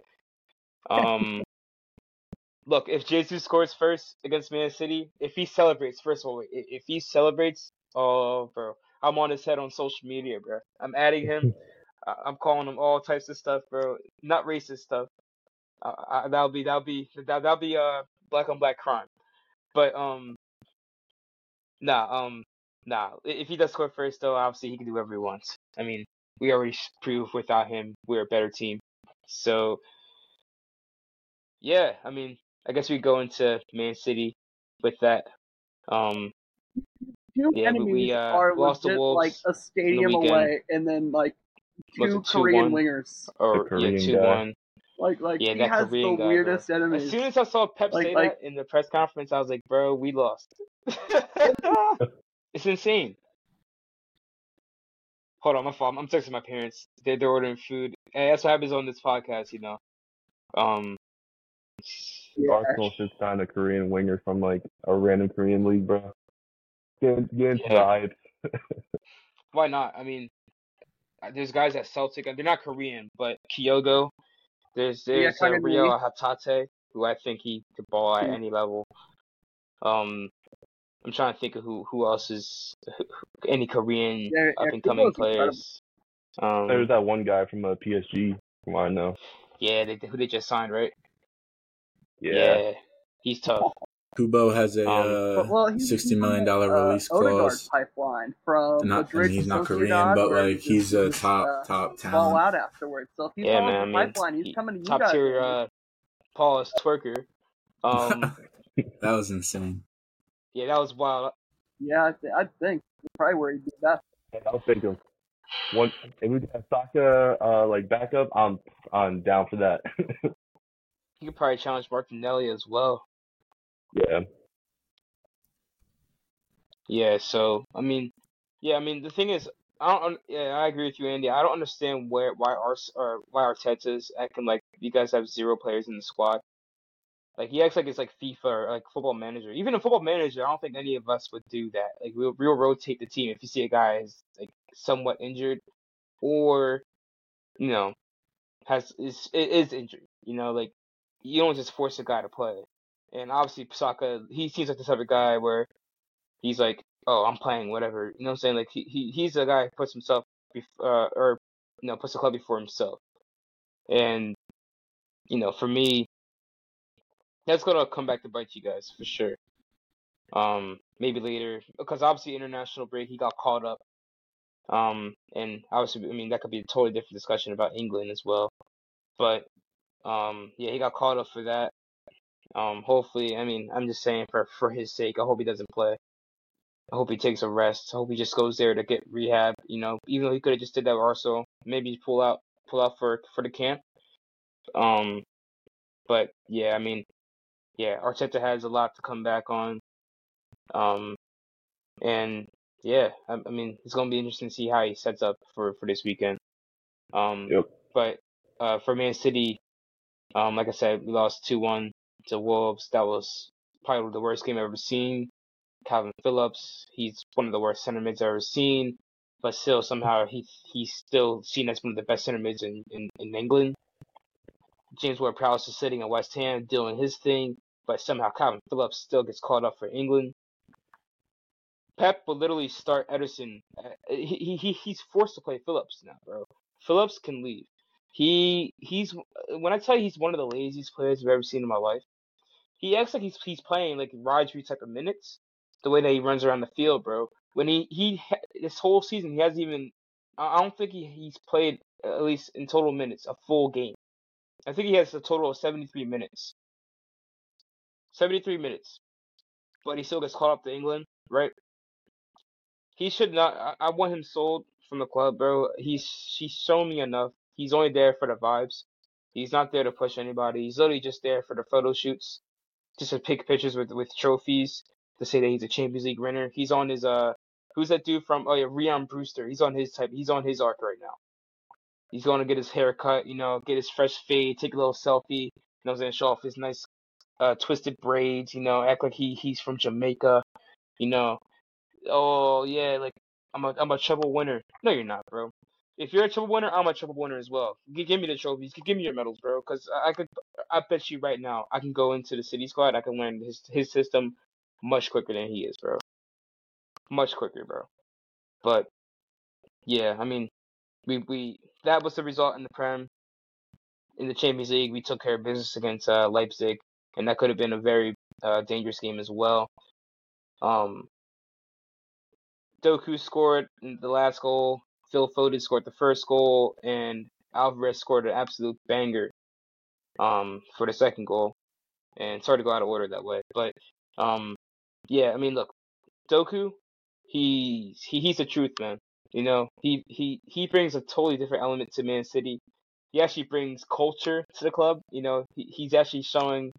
S1: um, look, if Jesus scores first against Man City, if he celebrates, first of all, if he celebrates, oh, bro, I'm on his head on social media, bro. I'm adding him. I'm calling him all types of stuff, bro. Not racist stuff. Uh, I, that'll be that'll be that that'll be uh black on black crime. But um, nah, um, nah. If he does score first, though, obviously he can do whatever he wants. I mean, we already s- proved without him we're a better team. So yeah, I mean, I guess we go into Man City. with that. Um,
S3: Two
S1: Yeah,
S3: enemies
S1: we, uh,
S3: are
S1: lost the
S3: legit
S1: Wolves
S3: like a stadium away, and then like two
S1: it 2-1?
S3: Korean wingers.
S1: or
S2: Korean
S1: yeah,
S2: guy.
S1: two one.
S3: Like like
S1: Yeah,
S3: he
S1: that
S3: has
S1: Korean
S3: the
S1: guy, bro.
S3: weirdest
S1: As soon as I saw Pep
S3: Like-
S1: say
S3: like-
S1: that in the press conference, I was like, bro, we lost. it's insane. Hold on, my fault. I'm texting my parents. They're, they're ordering food. Hey, that's what happens on this podcast, you know. Um,
S3: Yeah.
S2: Arsenal should sign a Korean winger from like a random Korean league, bro. Get, get into the
S1: Yeah.
S2: hype.
S1: why not? I mean, uh, there's guys at Celtic, they're not Korean, but Kyogo. There's
S3: Yeah,
S1: there's uh,
S3: Kagami.
S1: Reo Hatate, who I think he could ball at
S3: Hmm.
S1: any level. Um, I'm trying to think of who who else is any Korean
S3: Yeah, yeah,
S1: up and coming players. Um,
S2: There's that one guy from uh, PSG, from what I know.
S1: yeah, they, who they just signed, right?
S2: Yeah.
S1: he's tough.
S4: Kubo has a
S1: Um,
S4: uh,
S3: well, he's,
S4: sixty
S3: he's
S4: million
S3: the,
S4: dollar
S3: uh,
S4: release clause.
S3: pipeline from
S4: Not, I
S3: Madrid
S4: mean, he's not Korean, but like
S3: he
S4: he's a top
S3: uh,
S4: top
S3: ball
S4: talent.
S3: out afterwards. So if he's
S1: Yeah,
S3: on
S1: man. I
S3: the
S1: mean,
S3: pipeline, he's coming to you
S1: top
S3: guys.
S1: tier
S3: baby.
S1: uh, Paulus Twerker. Um,
S4: that was insane.
S1: yeah, that was wild.
S3: yeah, I, th- I think probably where he'd be best.
S2: And I was thinking, one if we have Saka uh, like backup, I'm I'm down for that.
S1: He could probably challenge Martinelli as well.
S2: Yeah.
S1: Yeah, so I mean, yeah, I mean the thing is, I don't. Yeah, I agree with you, Andy. I don't understand where why Ars or why Arteta's acting like you guys have zero players in the squad. Like he acts like it's like FIFA or like Football Manager. Even in Football Manager, I don't think any of us would do that. Like we'll we'll rotate the team if you see a guy is like somewhat injured, or you know, has is is injured. You know, like you don't just force a guy to play. And obviously, Saka, he seems like the type of guy where he's like, oh, I'm playing whatever. You know what I'm saying? Like he, he he's a guy who puts himself bef- uh, or you know puts the club before himself. And you know, for me, that's gonna come back to bite you guys for sure. Um, maybe later because obviously international break he got caught up. Um, and obviously, I mean that could be a totally different discussion about England as well. But um, yeah, he got caught up for that. Um, hopefully, I mean, I'm just saying for for his sake, I hope he doesn't play. I hope he takes a rest. I hope he just goes there to get rehab. You know, even though he could have just did that with Arsenal, maybe pull out pull out for for the camp. Um, but yeah, I mean, yeah, Arteta has a lot to come back on. Um, and yeah, I, I mean, it's gonna be interesting to see how he sets up for for this weekend. Um,
S2: Yep.
S1: but uh, for Man City, um, like I said, we lost two one to Wolves. That was probably the worst game I've ever seen. Kalvin Phillips, he's one of the worst center mids I've ever seen, but still somehow he he's still seen as one of the best center mids in, in, in England. James Ward-Prowse is sitting at West Ham doing his thing, but somehow Kalvin Phillips still gets called up for England. Pep will literally start Ederson. uh, He, he he's forced to play Phillips now, bro. Phillips can leave. He he's when I tell you he's one of the laziest players I've ever seen in my life. He acts like he's he's playing like Rodri type of minutes, the way that he runs around the field, bro. When he he this whole season he hasn't even. I don't think he, he's played uh, at least in total minutes a full game. I think he has a total of 73 minutes. 73 minutes. But he still gets called up to England, right? He should not. I, I want him sold from the club, bro. He's he's shown me enough. He's only there for the vibes. He's not there to push anybody. He's literally just there for the photo shoots, just to pick pictures with with trophies to say that he's a Champions League winner. He's on his uh, who's that dude from? Oh yeah, Rhian Brewster. He's on his type. He's on his arc right now. He's going to get his hair cut, you know, get his fresh fade, take a little selfie. You know, I'm saying show off his nice uh twisted braids. You know, act like he he's from Jamaica. You know, oh yeah, like I'm a I'm a triple winner. No, you're not, bro. If you're a triple winner, I'm a triple winner as well. G- Give me the trophies. G- Give me your medals, bro. Because I I could, I bet you right now, I can go into the city squad. I can learn his his system much quicker than he is, bro. Much quicker, bro. But yeah, I mean, we we that was the result in the Prem. In the Champions League, we took care of business against uh, Leipzig, and that could have been a very uh, dangerous game as well. Um, Doku scored the last goal. Phil Foden scored the first goal, and Alvarez scored an absolute banger um, for the second goal. And sorry to go out of order that way, but um, yeah, I mean, look, Doku, he's he, he's the truth, man. You know, he he he brings a totally different element to Man City. He actually brings culture to the club. You know, he, he's actually showing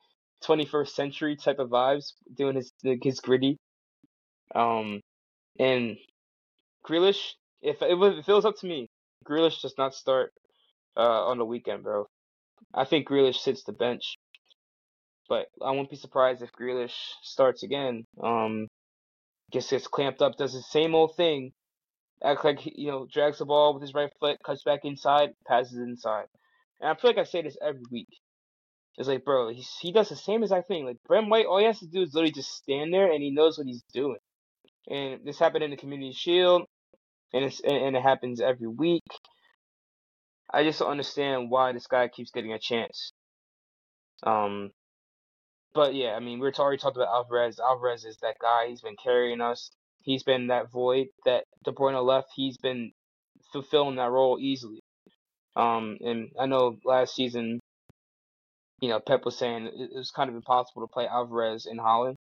S1: 21st century type of vibes, doing his his griddy. Um, and Grealish, if it was up to me, Grealish does not start uh on the weekend, bro. I think Grealish sits the bench, but I won't be surprised if Grealish starts again. Um, gets gets clamped up, does the same old thing, acts like you know drags the ball with his right foot, cuts back inside, passes inside. And I feel like I say this every week. It's like, bro, he he does the same exact thing. Like Ben White, all he has to do is literally just stand there, and he knows what he's doing. And this happened in the Community Shield, and it's and, it happens every week. I just don't understand why this guy keeps getting a chance. Um, but yeah, I mean, we already talked about Alvarez. Alvarez is that guy. He's been carrying us. He's been that void that De Bruyne left. He's been fulfilling that role easily. Um, and I know last season, you know, Pep was saying it was kind of impossible to play Alvarez in Haaland.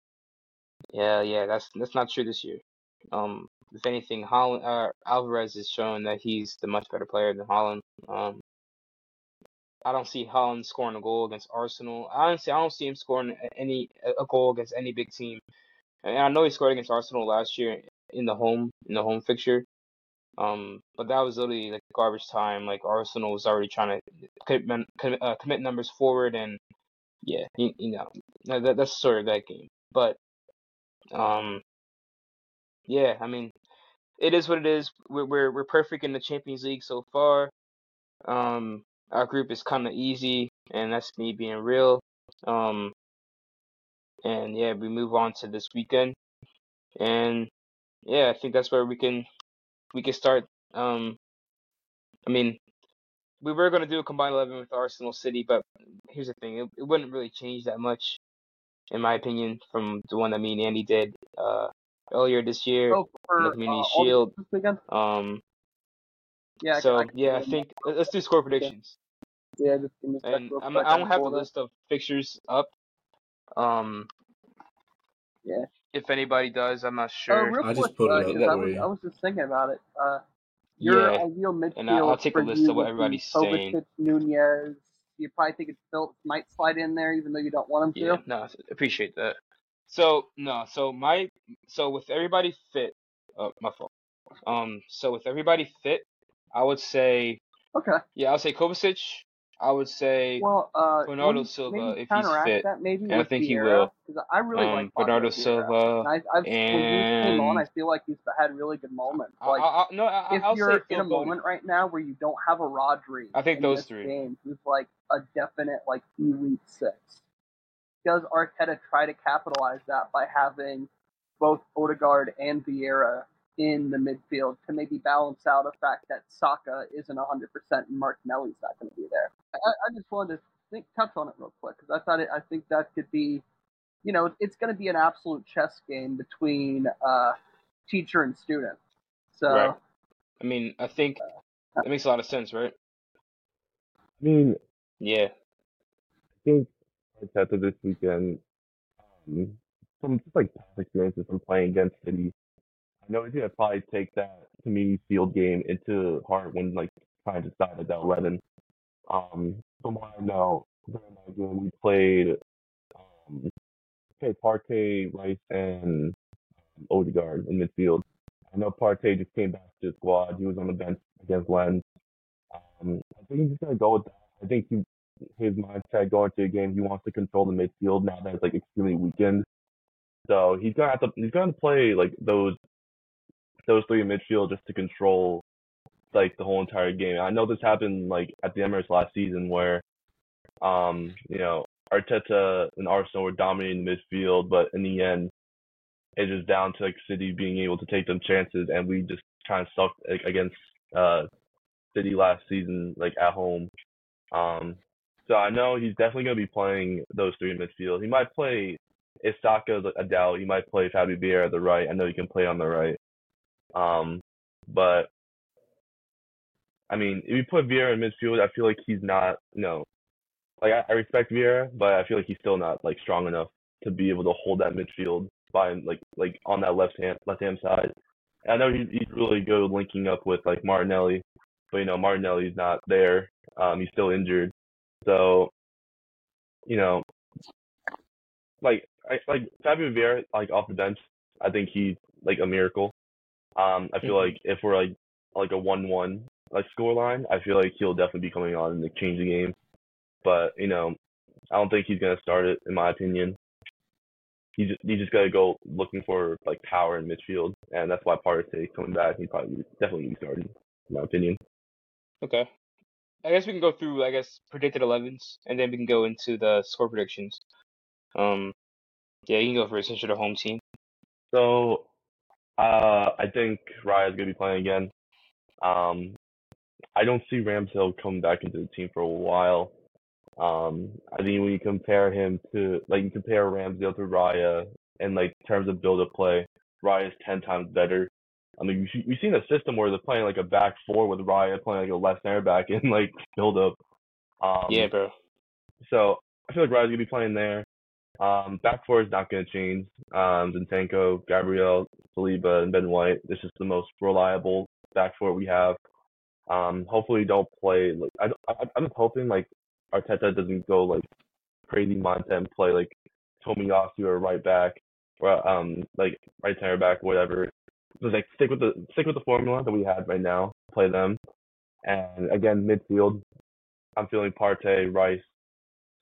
S1: Yeah, yeah, that's that's not true this year. Um, if anything, Haaland uh, Alvarez is showing that he's the much better player than Haaland. Um, I don't see Haaland scoring a goal against Arsenal. Honestly, I don't see him scoring any a goal against any big team. And I know he scored against Arsenal last year in the home in the home fixture. Um, but that was literally like garbage time. Like Arsenal was already trying to commit uh, commit numbers forward, and yeah, you, you know that- that's sort of that game. But um, yeah, I mean, it is what it is. We're we're we're perfect in the Champions League so far. Um, our group is kind of easy, and that's me being real. Um, and yeah, we move on to this weekend, and yeah, I think that's where we can we can start. Um, I mean, we were gonna do a combined eleven with Arsenal City, but here's the thing: it, it wouldn't really change that much, in my opinion, from the one that me and Andy did uh earlier this year
S3: Oh, for
S1: the
S3: uh,
S1: Community
S3: all the
S1: Shield. Um,
S3: Yeah. I can-
S1: so
S3: I can
S1: yeah, I
S3: do that.
S1: think let- let's do score predictions.
S3: Yeah, just give me
S1: And I'm,
S3: quick.
S1: I don't have the
S3: pull it up.
S1: list of fixtures up. Um,
S3: Yeah.
S1: if anybody does, I'm not
S3: Uh,
S1: sure.
S3: real
S4: I just
S3: quick,
S4: put it
S3: uh,
S4: up
S3: 'cause
S1: for
S3: I was
S4: you.
S3: I was just thinking about it. Uh, your
S1: Yeah,
S3: ideal midfield
S1: and I- I'll take a
S3: for
S1: list
S3: you
S1: of what everybody's saying.
S3: Kovacic, Nunes. You probably think it's Phillips might slide in there, even though you don't want him
S1: Yeah,
S3: to.
S1: no, I appreciate that. So no, so my so with everybody fit, oh my fault. Um, so with everybody fit, I would say
S3: Okay.
S1: yeah, I would say Kovacic. I would say
S3: Well, uh,
S1: Bernardo Silva if he's fit,
S3: that maybe
S1: and I think he will.
S3: because I really like
S1: Um,
S3: Fabio
S1: Bernardo Silva
S3: And I, I've came on, I feel like he's had really good moments. Like
S1: I, I, no, I,
S3: if
S1: I'll
S3: you're in a moment right now where you don't have a Rodri
S1: I think
S3: in
S1: those three.
S3: game, who's like a definite like elite six, does Arteta try to capitalize that by having both Odegaard and Vieira in the midfield to maybe balance out the fact that Saka isn't 100% and Martinelli's not going to be there? I, I just wanted to think, touch on it real quick because I thought it, I think that could be, you know, it's going to be an absolute chess game between uh, teacher and student. So.
S1: Right. I mean, I think that makes a lot of sense, right?
S2: I mean,
S1: Yeah.
S2: I think Arteta this weekend, um, from just like past experiences from playing against City, I know he's gonna probably take that Community Shield game into heart when like trying to decide at that eleven. Um, from what I know, during that game we played, um, okay, Partey, Rice, and um, Odegaard in midfield. I know Partey just came back to the squad. He was on the bench against Lens. Um, I think he's just gonna go with that. I think he his mindset going to a game, he wants to control the midfield now that it's like extremely weakened. So he's gonna have to he's gonna play like those those three in midfield just to control like the whole entire game. I know this happened like at the Emirates last season where um, you know, Arteta and Arsenal were dominating the midfield, but in the end it's just down to like City being able to take them chances and we just kind of sucked like, against uh City last season, like at home. Um, so I know he's definitely going to be playing those three in midfield. He might play if Saka's a doubt. He might play Fabi Vieira at the right. I know he can play on the right. Um, but I mean, if you put Vieira in midfield, I feel like he's not. You know, like I, I respect Vieira, but I feel like he's still not like strong enough to be able to hold that midfield by like like on that left hand left hand side. And I know he's he's really good linking up with like Martinelli, but you know Martinelli's not there. Um, he's still injured, so you know, like I like Fabio Vieira like off the bench. I think he's like a miracle. Um, I feel
S1: Mhm.
S2: like if we're like like a one-one like scoreline, I feel like he'll definitely be coming on and like, change the game. But you know, I don't think he's gonna start it in my opinion. He just he just gotta go looking for like power in midfield, and that's why Partey coming back. He probably definitely be starting, in my opinion.
S1: Okay. I guess we can go through, I guess, predicted 11s, and then we can go into the score predictions. Um, yeah, you can go first you're the home team.
S2: So, uh, I think Raya's gonna be playing again. Um, I don't see Ramsdale coming back into the team for a while. Um, I think when you compare him to like you compare Ramsdale to Raya in like terms of build up play, Raya's ten times better. I mean, we've seen a system where they're playing like a back four with Raya playing like a left center back in like build up. Um,
S1: yeah, bro.
S2: so I feel like Raya's gonna be playing there. Um, back four is not gonna change. Um, Zinchenko, Gabriel, Saliba, and Ben White. This is the most reliable back four we have. Um, hopefully don't play like I, I I'm hoping like Arteta doesn't go like crazy mindset and play like Tomiyasu or right back or um like right center back whatever. Just like stick with the stick with the formula that we had right now. Play them, and again midfield. I'm feeling Partey, Rice,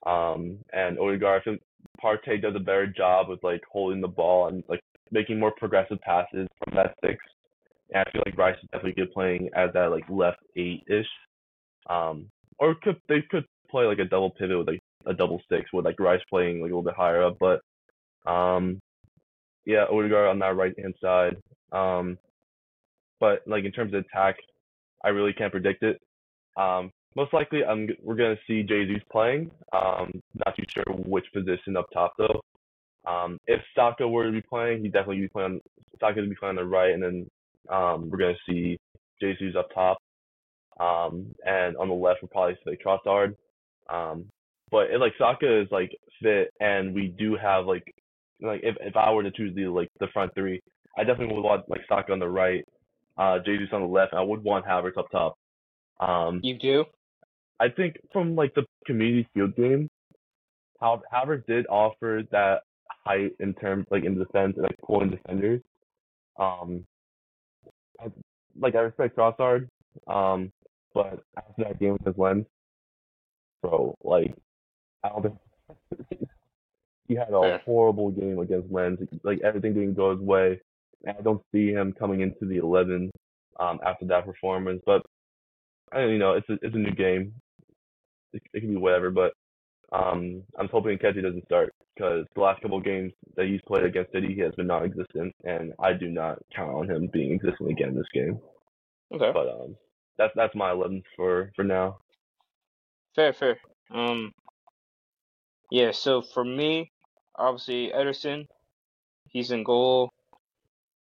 S2: um, and Odegaard. I feel Partey does a better job with like holding the ball and like making more progressive passes from that six. And I feel like Rice is definitely good playing as that like left eight ish. Um, or could they could play like a double pivot with like a double six with like Rice playing like a little bit higher up, but um, yeah, Odegaard on that right hand side. Um, but like in terms of attack, I really can't predict it. Um, most likely, I'm we're gonna see Jesus playing. Um, not too sure which position up top though. Um, if Saka were to be playing, he'd definitely be playing. Saka would be playing on the right, and then um, we're gonna see Jesus up top. Um, and on the left, we'll probably say Trossard. Um, but it, like Saka is like fit, and we do have like like if if I were to choose the like the front three, I definitely would want like Saka on the right, uh, Jesus on the left. And I would want Havertz up top. Um,
S1: You do?
S2: I think from like the Community Shield game, Havertz did offer that height in terms like in defense and like pulling defenders. Um, I, like I respect Trossard, um, but after that game with his lens, bro, like I don't think he had a
S1: Fair.
S2: horrible game against Lens. Like everything didn't go his way. I don't see him coming into the 11 um, after that performance. But I you know it's a it's a new game. It, it can be whatever. But um, I'm hoping Keji doesn't start because the last couple of games that he's played against City, he has been non-existent, and I do not count on him being existent again in this game.
S1: Okay.
S2: But um, that's that's my 11 for for now.
S1: Fair, fair. Um, yeah. So for me, obviously Ederson, he's in goal.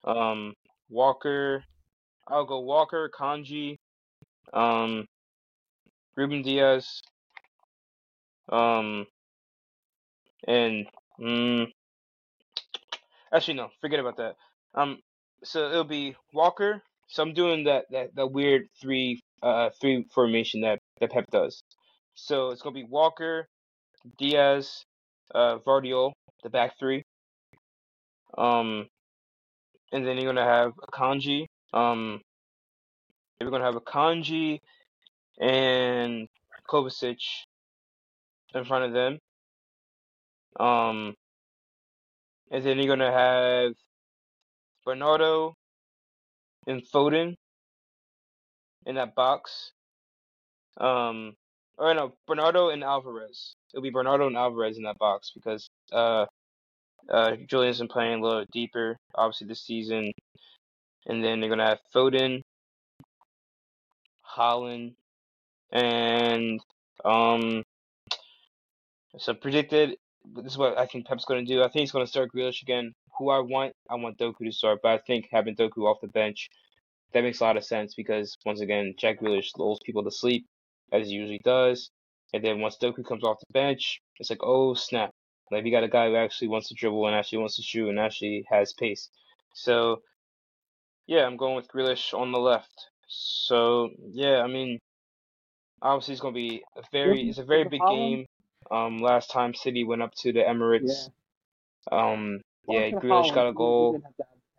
S1: Um, Walker, I'll go Walker, Kanji, um, Ruben Dias, um, and mm, actually no, forget about that. Um, so it'll be Walker. So I'm doing that that that weird three uh three formation that that Pep does. So it's gonna be Walker, Dias, uh, Gvardiol, the back three. Um, and then you're gonna have Akanji. Um, you're gonna have Akanji and Kovacic in front of them. Um, and then you're gonna have Bernardo and Foden in that box. Um, or no, Bernardo and Alvarez. It'll be Bernardo and Alvarez in that box because uh, uh, Julian's been playing a little deeper, obviously this season. And then they're gonna have Foden, Haaland, and um. So predicted. This is what I think Pep's gonna do. I think he's gonna start Grealish again. Who I want, I want Doku to start, but I think having Doku off the bench, that makes a lot of sense because once again, Jack Grealish lulls people to sleep as he usually does. And then once Doku comes off the bench, it's like, oh snap, Like you got a guy who actually wants to dribble and actually wants to shoot and actually has pace. So yeah, I'm going with Grealish on the left. So yeah, I mean, obviously it's gonna be a very it's a very big game. Um, last time City went up to the Emirates. Um, yeah, Grealish got a goal.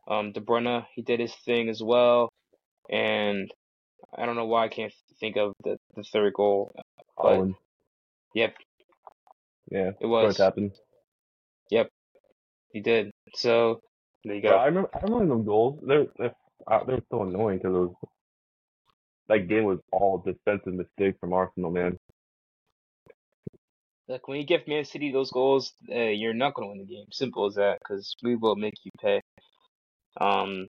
S1: Um, De Bruyne he did his thing as well, and I don't know why I can't think of the the third goal. But Haaland.
S2: Yeah.
S1: it was.
S2: Happened?
S1: Yep, he did. So there you
S2: Bro,
S1: go.
S2: I remember. I remember them goals. They're they're, uh, they're so annoying because it was that game was all defensive mistakes from Arsenal, man.
S1: Like when you give Man City those goals, uh, you're not gonna win the game. Simple as that. Because we will make you pay. Um,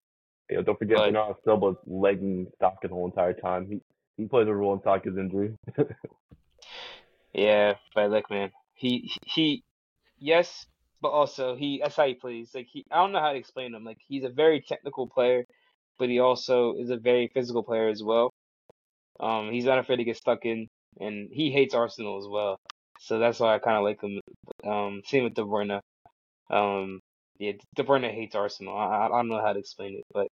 S2: Yeah, don't forget
S1: But-
S2: Bernardo Silva's legging Saka the whole entire time. He he plays a role in Saka's injury.
S1: yeah, but like man, he he, yes, but also he that's how he plays. Like he, I don't know how to explain him. Like he's a very technical player, but he also is a very physical player as well. Um, he's not afraid to get stuck in, and he hates Arsenal as well. So that's why I kind of like him. Um, same with De Bruyne. Um, yeah, De Bruyne hates Arsenal. I I don't know how to explain it, but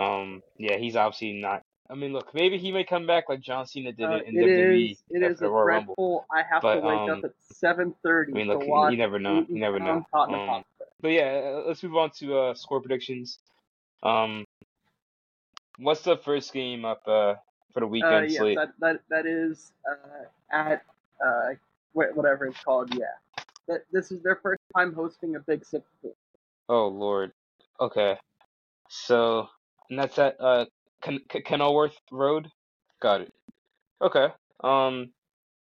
S1: um, yeah, he's obviously not. I mean, look, maybe he may come back like John Cena did
S3: Uh,
S1: it in
S3: it
S1: WWE
S3: is. It is
S1: Royal Rumble.
S3: dreadful. I have
S1: But,
S3: to wake
S1: um,
S3: up at seven thirty
S1: I mean, look, you never know. You never know. Um, but yeah, uh, let's move on to uh, score predictions. Um, what's the first game up uh, for the
S3: Uh,
S1: weekend
S3: yes,
S1: slate?
S3: that that that is uh, at uh, whatever it's called. Yeah, that this is their first time hosting a Big Six.
S1: Oh Lord. Okay. So, and that's at uh Ken- Ken- Kenilworth Road. Got it. Okay. Um.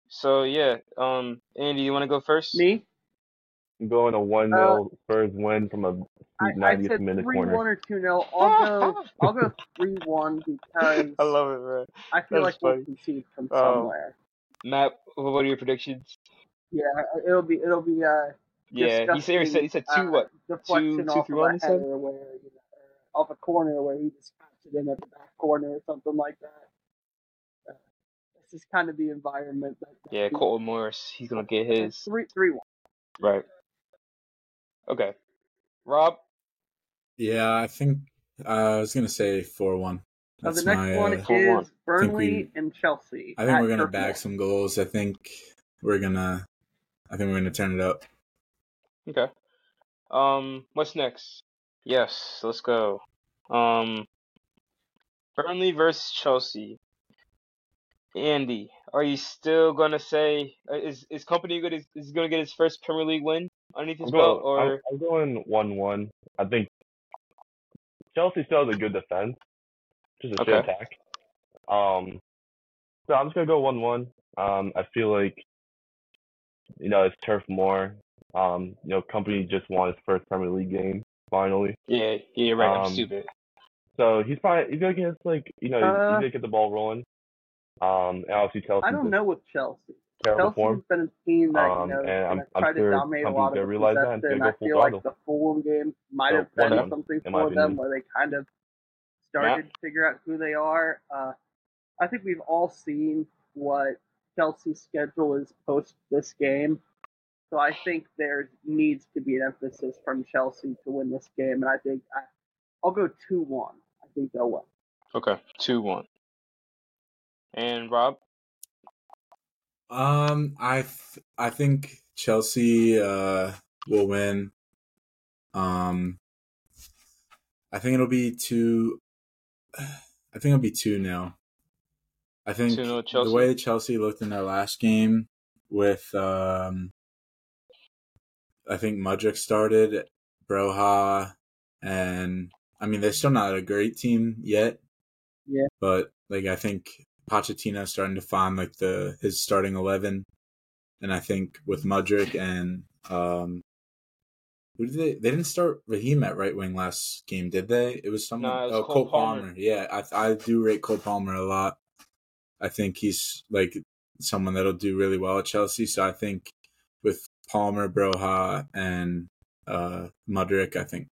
S1: So yeah. Um. Andy, you want to go first?
S3: Me,
S2: I'm going a one 0 Spurs win from a
S3: Uh, I,
S2: sweet
S3: I said
S2: minute
S3: three
S2: corner.
S3: one or two 0 I'll go. I'll go three one because
S1: I love it, man.
S3: I feel
S1: that's
S3: like we'll
S1: funny.
S3: concede from
S1: Oh.
S3: somewhere.
S1: Matt, what are your predictions?
S3: Yeah, it'll be it'll be uh
S1: Yeah, he said he said he said two
S3: uh,
S1: what?
S3: deflection
S1: two,
S3: off
S1: three,
S3: of
S1: one,
S3: a
S1: he said?
S3: header where you know, or off a corner where he just taps it in at the back corner or something like that. Uh, this is kind of the environment that. that
S1: Yeah,
S3: we-
S1: Colton Morris. He's gonna get his.
S3: three three one.
S1: Right. Okay. Rob.
S4: Yeah, I think uh, I was gonna say four one.
S3: Now
S4: That's
S3: the next
S4: my.
S3: one
S4: uh,
S1: For one.
S3: is Burnley
S4: we-
S3: and Chelsea.
S4: I think we're gonna
S3: Turf
S4: bag some goals. I think we're gonna. I think we're gonna turn it up.
S1: Okay. Um, what's next? Yes, let's go. Um, Burnley versus Chelsea. Andy, are you still gonna say uh, is is Kompany good? Is, is gonna get his first Premier League win underneath his
S2: I'm
S1: belt,
S2: going, I'm,
S1: or
S2: I'm going one one. I think Chelsea still has a good defense, just a shit
S1: Okay.
S2: attack. Um, so I'm just gonna go one one. Um, I feel like you know it's Turf Moor. Um, you know, Kompany just won his first Premier League game finally.
S1: yeah, yeah, you're right. I'm
S2: Um,
S1: stupid.
S2: So he's probably he's gonna get like you know he's, he's
S3: Uh,
S2: gonna get the ball rolling. Um, and obviously Chelsea
S3: I don't know with Chelsea.
S2: terrible
S3: Chelsea's
S2: form.
S3: been a team that
S2: Um,
S3: you know
S2: and I'm-
S3: gonna
S2: I'm sure
S3: to dominate a lot of
S2: realize that and
S3: I feel like the Fulham game might
S2: So,
S3: have been
S2: one-one,
S3: something for them where they kind of started to figure out who they are. Uh, I think we've all seen what Chelsea's schedule is post this game. So I think there needs to be an emphasis from Chelsea to win this game, and I think I, I'll go two one. I think they'll win.
S1: Okay, two one. And Rob.
S4: Um, I th- I think Chelsea uh will win. Um, I think it'll be two. I think it'll be two now. I think the way Chelsea looked in their last game with um, I think Mudryk started, Broja, and I mean they're still not a great team yet.
S3: Yeah.
S4: But like I think Pochettino's starting to find like the his starting eleven, and I think with Mudryk and um, who did they? They didn't start Raheem at right wing last game, did they? It was someone.
S1: No, it was
S4: oh,
S1: Cole
S4: Cole
S1: Palmer.
S4: Palmer. Yeah, I I do rate Cole Palmer a lot. I think he's like someone that'll do really well at Chelsea. So I think with Palmer, Broja, and uh, Mudryk, I think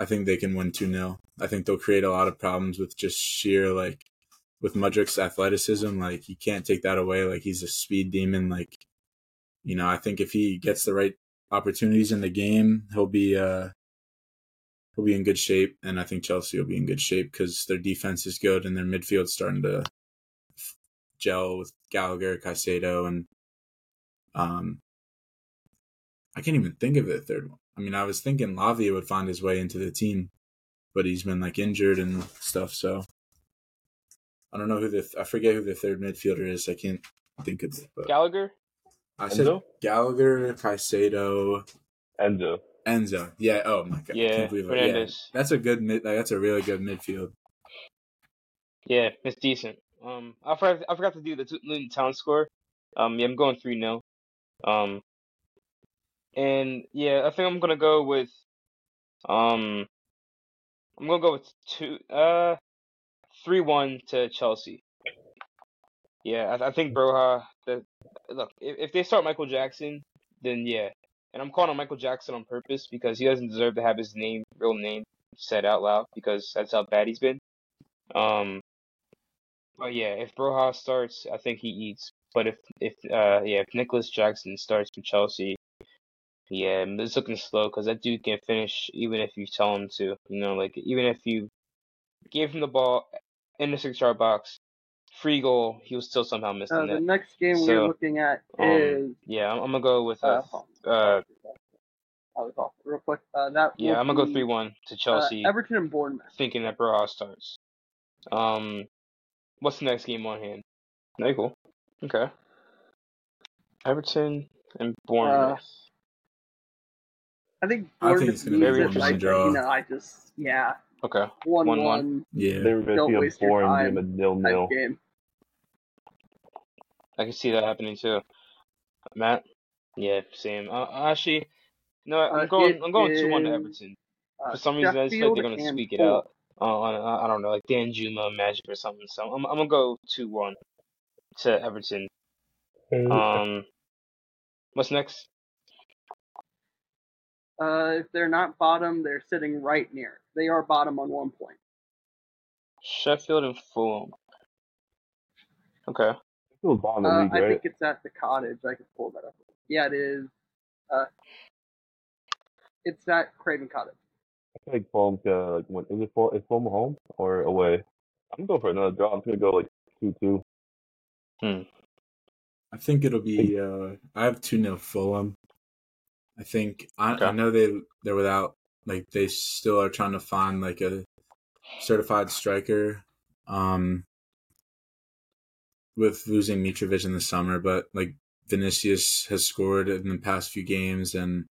S4: I think they can win 2 0. I think they'll create a lot of problems with just sheer, like, with Mudryk's athleticism. Like, you can't take that away. Like, he's a speed demon. Like, you know, I think if he gets the right opportunities in the game, he'll be uh he'll be in good shape, and I think Chelsea will be in good shape because their defense is good and their midfield's starting to gel with Gallagher, Caicedo, and um, I can't even think of the third one. I mean, I was thinking Lavia would find his way into the team, but he's been like injured and stuff. So I don't know who the I forget who the third midfielder is. I can't think of it. But
S1: Gallagher.
S4: I said
S2: Enzo?
S4: Gallagher, Caicedo,
S2: Enzo.
S4: Enzo. Yeah. Oh my god. I
S1: Yeah,
S4: can't believe it. Yeah, that's a good mid. Like, that's a really good midfield.
S1: Yeah, it's decent. Um, I forgot I forgot to do the T- Luton Town score. Um, yeah, I'm going three 0 Um, and yeah, I think I'm gonna go with um, I'm gonna go with two uh, three one to Chelsea. Yeah, I, I think Broja. Look, if, if they start Michael Jackson, then yeah, and I'm calling him Michael Jackson on purpose because he doesn't deserve to have his name, real name, said out loud because that's how bad he's been. Um, but yeah, if Broja starts, I think he eats. But if if uh yeah, if Nicolas Jackson starts for Chelsea, yeah, it's looking slow because that dude can finish even if you tell him to. You know, like even if you gave him the ball in the six-yard box, free goal, he was still somehow missing
S3: Uh,
S1: the
S3: the next game
S1: So,
S3: we're looking at
S1: um,
S3: is
S1: Yeah, I'm, I'm gonna go with
S3: uh,
S1: a uh.
S3: Off real quick. Uh, that
S1: yeah, I'm gonna go three one to
S3: uh,
S1: Chelsea,
S3: Everton and Bournemouth.
S1: thinking that Broja starts. Um, what's the next game on hand? Cool. Okay. Everton and
S3: Uh,
S1: Bournemouth.
S3: I think
S4: I think
S3: Bournemouth
S4: it's gonna
S1: be a
S3: needs it,
S1: one-one
S3: I-
S4: draw.
S3: You know, I just yeah,
S1: okay.
S3: one
S1: One-one.
S3: one
S4: Yeah.
S2: They were going
S3: Don't
S2: to see
S3: waste
S2: a
S3: your
S2: boring
S3: time
S2: game of nil nil.
S3: game.
S1: I can see that happening too. Matt? Yeah, same. Uh, actually, no, I'm
S3: Uh,
S1: going.
S3: it
S1: I'm going two one to Everton.
S3: Uh,
S1: For some reason, I just feel like they're gonna
S3: and
S1: squeak it out. Oh, I, I don't know, like Danjuma Magic or something. So I'm, I'm gonna go two one to Everton. Um, what's next?
S3: Uh, if they're not bottom, they're sitting right near. it. They are bottom on one point.
S1: Sheffield and Fulham. Okay.
S2: Still bottom of
S3: Uh,
S2: the league,
S3: I
S2: right?
S3: think it's at the cottage. I can pull that up. Yeah, it is. Uh, it's at Craven Cottage.
S2: I feel like Fulham's gonna like win. Is it Fulham, is Fulham home or away? I'm going for another draw. I'm gonna go like two two. Hmm.
S4: I think it'll be. Uh, I have two 0 Fulham. I think I, I know they they're without like they still are trying to find like a certified striker. Um, with losing Mitrovic in the summer, but like Vinicius has scored in the past few games, and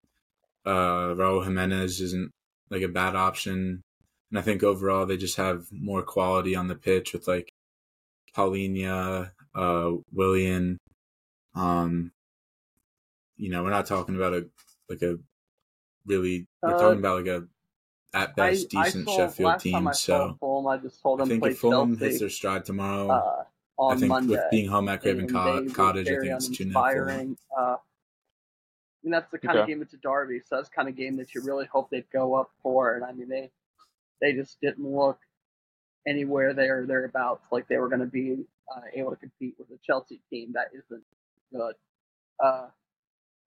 S4: uh, Raul Jimenez isn't like a bad option. And I think overall they just have more quality on the pitch with like Palhinha, uh, Willian. Um, you know, we're not talking about a like a really. We're
S3: Uh,
S4: talking about like a at best
S3: I
S4: decent
S3: saw,
S4: Sheffield
S3: last time
S4: team.
S3: I
S4: So
S3: Fulham, I just told
S4: I think if Fulham hits their stride tomorrow,
S3: uh,
S4: I think
S3: Monday.
S4: with being home at Craven
S3: and
S4: Co- Cottage, I think it's two 0 Fulham.
S3: uninspiring. Uh, and that's the kind of game it's a derby, so that's the kind of game that you really hope they'd go up for. And I mean, they they just didn't look anywhere there thereabouts like they were going to be uh, able to compete with a Chelsea team that isn't good. Uh,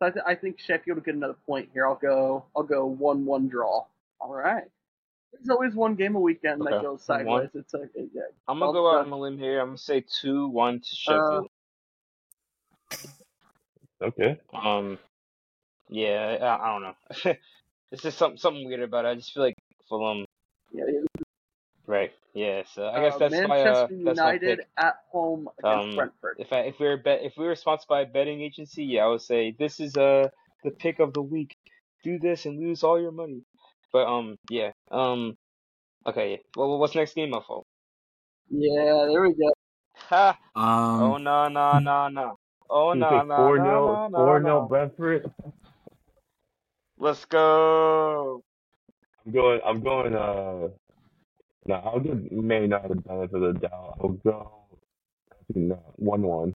S3: so I, th- I think Sheffield will get another point here. I'll go I'll go one one draw. All right. There's always one game a weekend that goes
S1: 1-1.
S3: sideways. It's a it, yeah,
S1: I'm gonna
S3: Well,
S1: go out
S3: uh,
S1: on a limb here. I'm gonna say two one to Sheffield.
S2: Okay.
S1: Um, yeah, I, I don't know. it's just something something weird about it. I just feel like Fulham.
S3: yeah, yeah.
S1: Right. Yeah. So I guess
S3: Uh,
S1: that's my uh,
S3: Manchester
S1: that's my
S3: United
S1: pick.
S3: at home against
S1: Um,
S3: Brentford.
S1: If I if we were bet if we were sponsored by a betting agency, yeah, I would say this is uh the pick of the week. Do this and lose all your money. But um yeah um okay. Well, what's next game, my fault?
S3: Yeah, there we go.
S1: Ha!
S4: Um,
S1: Oh no no no no. Oh
S2: You
S1: no no
S2: four
S1: no
S2: nil,
S1: no no
S2: four
S1: no.
S2: Brentford.
S1: Let's go.
S2: I'm going. I'm going. Uh, no, I'll give Man United the benefit of the doubt. I'll go. I think no, one one.